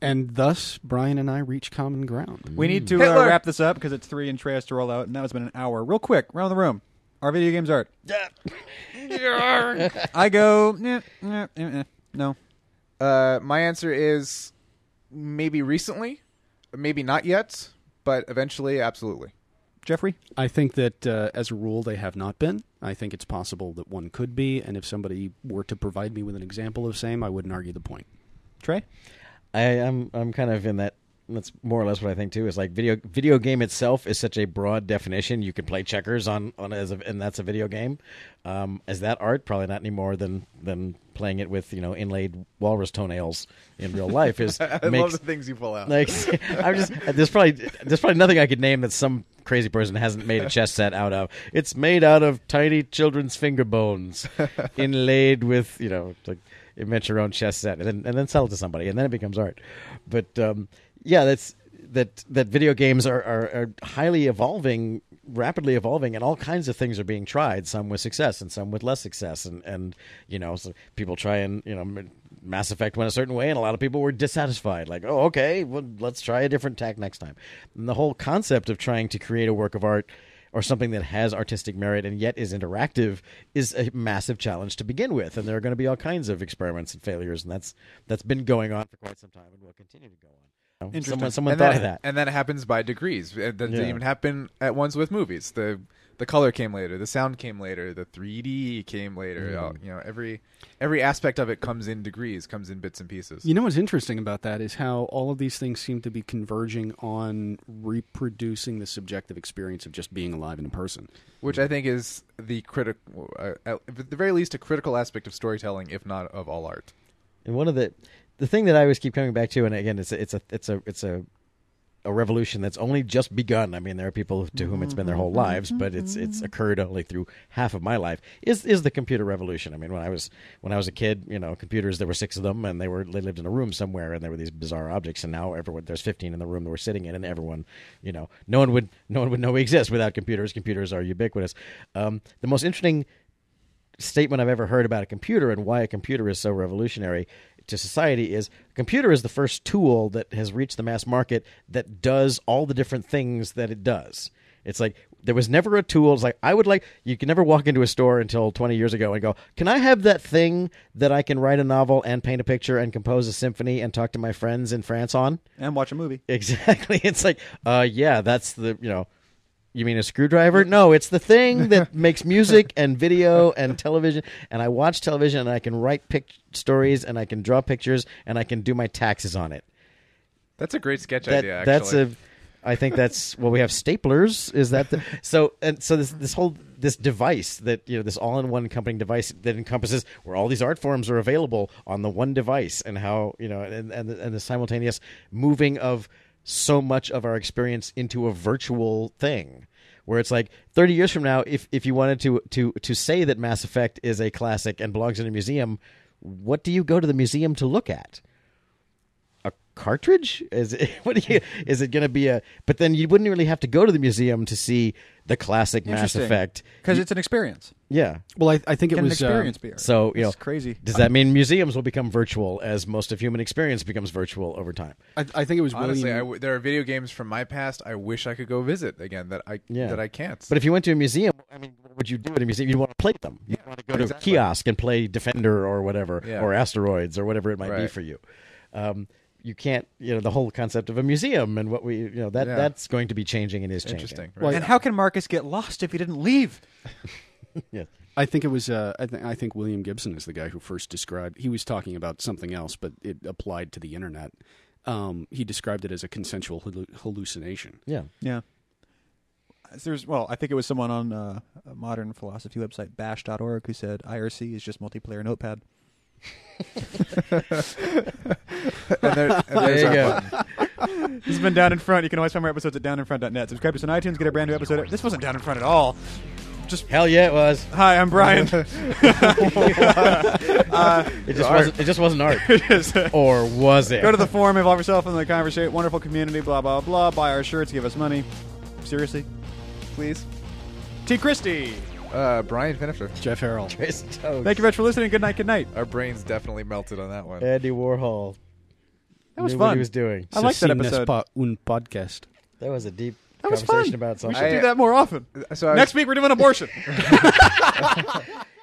And thus, Brian and I reach common ground. We need to uh, Hitler. wrap this up because it's three and Trey has to roll out, and now it's been an hour. Real quick, around the room. Our video games art. (laughs) Yeah. I go. eh, eh, eh, eh. No. Uh, my answer is maybe recently, maybe not yet, but eventually, absolutely. Jeffrey. I think that uh, as a rule, they have not been. I think it's possible that one could be, and if somebody were to provide me with an example of same, I wouldn't argue the point. Trey. I am I'm kind of in that. That's more or less what I think too. Is like video video game itself is such a broad definition. You can play checkers on on as a, and that's a video game. Um, is that art? Probably not any more than than playing it with you know inlaid walrus toenails in real life. Is (laughs) I love the things you pull out. like (laughs) I'm just there's probably there's probably nothing I could name that some crazy person hasn't made a (laughs) chess set out of. It's made out of tiny children's finger bones, inlaid with you know like invent your own chess set and then and then sell it to somebody and then it becomes art. But um, yeah, that's that that video games are, are, are highly evolving rapidly evolving and all kinds of things are being tried some with success and some with less success. And and you know so people try and you know mass effect went a certain way and a lot of people were dissatisfied like oh okay well let's try a different tack next time. And the whole concept of trying to create a work of art or something that has artistic merit and yet is interactive is a massive challenge to begin with. And there are going to be all kinds of experiments and failures and that's that's been going on for quite some time and will continue to go on Interesting. someone someone and thought that, of that and that happens by degrees. It doesn't Yeah. even happen at once with movies. The the color came later, the sound came later, the 3D came later. uh, you know, every every aspect of it comes in degrees, comes in bits and pieces. You know what's interesting about that is how all of these things seem to be converging on reproducing the subjective experience of just being alive in a person. which I think is the critical, uh, at the very least, a critical aspect of storytelling, if not of all art. And one of the the thing that I always keep coming back to, and again, it's a, it's a it's a it's a a revolution that's only just begun. I mean, there are people to whom it's been their whole lives, but it's it's occurred only through half of my life. Is is the computer revolution? I mean, when I was when I was a kid, you know, computers there were six of them, and they were they lived in a room somewhere, and there were these bizarre objects, and now everyone there's 15 in the room that we're sitting in, and everyone, you know, no one would no one would know we exist without computers. Computers are ubiquitous. Um, the most interesting statement I've ever heard about a computer and why a computer is so revolutionary to society is a computer is the first tool that has reached the mass market that does all the different things that it does. It's like there was never a tool. It's like I would like you can never walk into a store until 20 years ago and go, "Can I have that thing that I can write a novel and paint a picture and compose a symphony and talk to my friends in France on?" and watch a movie. Exactly. (laughs) It's like, uh, yeah, that's the you know, you mean a screwdriver? No, it's the thing (laughs) that makes music and video and television. And I watch television and I can write pic- stories and I can draw pictures and I can do my taxes on it. That's a great sketch That, idea. Actually, that's a. I think that's well. We have staplers. Is that the so? And so this this whole this device that you know this all-in-one accompanying device that encompasses where all these art forms are available on the one device and how you know and and and the simultaneous moving of so much of our experience into a virtual thing where it's like 30 years from now if if you wanted to to to say that Mass Effect is a classic and belongs in a museum what do you go to the museum to look at cartridge is it, (laughs) what do you is it going to be a but then you wouldn't really have to go to the museum to see the classic Mass Effect because it's an experience. yeah Well, I, I think it Can an was uh, experience be? so you know It's crazy. does that mean museums will become virtual as most of human experience becomes virtual over time I, I think it was honestly, William. w- there are video games from my past I wish I could go visit again that I Yeah. that I can't. But if you went to a museum, I mean, what would you do at a museum? You'd want to play them. You'd Yeah, want to go to a kiosk and play Defender or whatever, Yeah. or Asteroids or whatever it might be for you. Um, you can't, you know, the whole concept of a museum and what we, you know, that Yeah. that's going to be changing and is changing. interesting. Well, And how can Marcus get lost if he didn't leave? (laughs) Yeah. I think it was. Uh, I, th- I think William Gibson is the guy who first described. He was talking about something else, but it applied to the internet. Um, he described it as a consensual hallu- hallucination. Yeah. Yeah. There's well, I think it was someone on uh, a modern philosophy website, bash.org, who said IRC is just multiplayer notepad. And there, and There you go. This has been Down in Front. You can always find more episodes at downinfront.net. Subscribe to us on iTunes, get a brand new episode. This wasn't Down in Front at all. Just Hell yeah, it was. hi, I'm Brian. (laughs) Uh, it just wasn't. It just wasn't art, (laughs) or was it? Go to the forum, involve yourself in the conversation. Wonderful community, blah blah blah. Buy our shirts, give us money. Seriously, please. T. Christie. Uh, Brian Finifter. Jeff Harrell. (laughs) Trey Stokes. Thank you very much for listening. Good night. Good night. Our brains definitely melted on that one. Andy Warhol. That was Knew what fun. he was doing. I like that Ceci n'est episode. pas un podcast. That was a deep That was conversation fun. about We should I- do that more often. So I was- Next week we're doing abortion. (laughs) (laughs)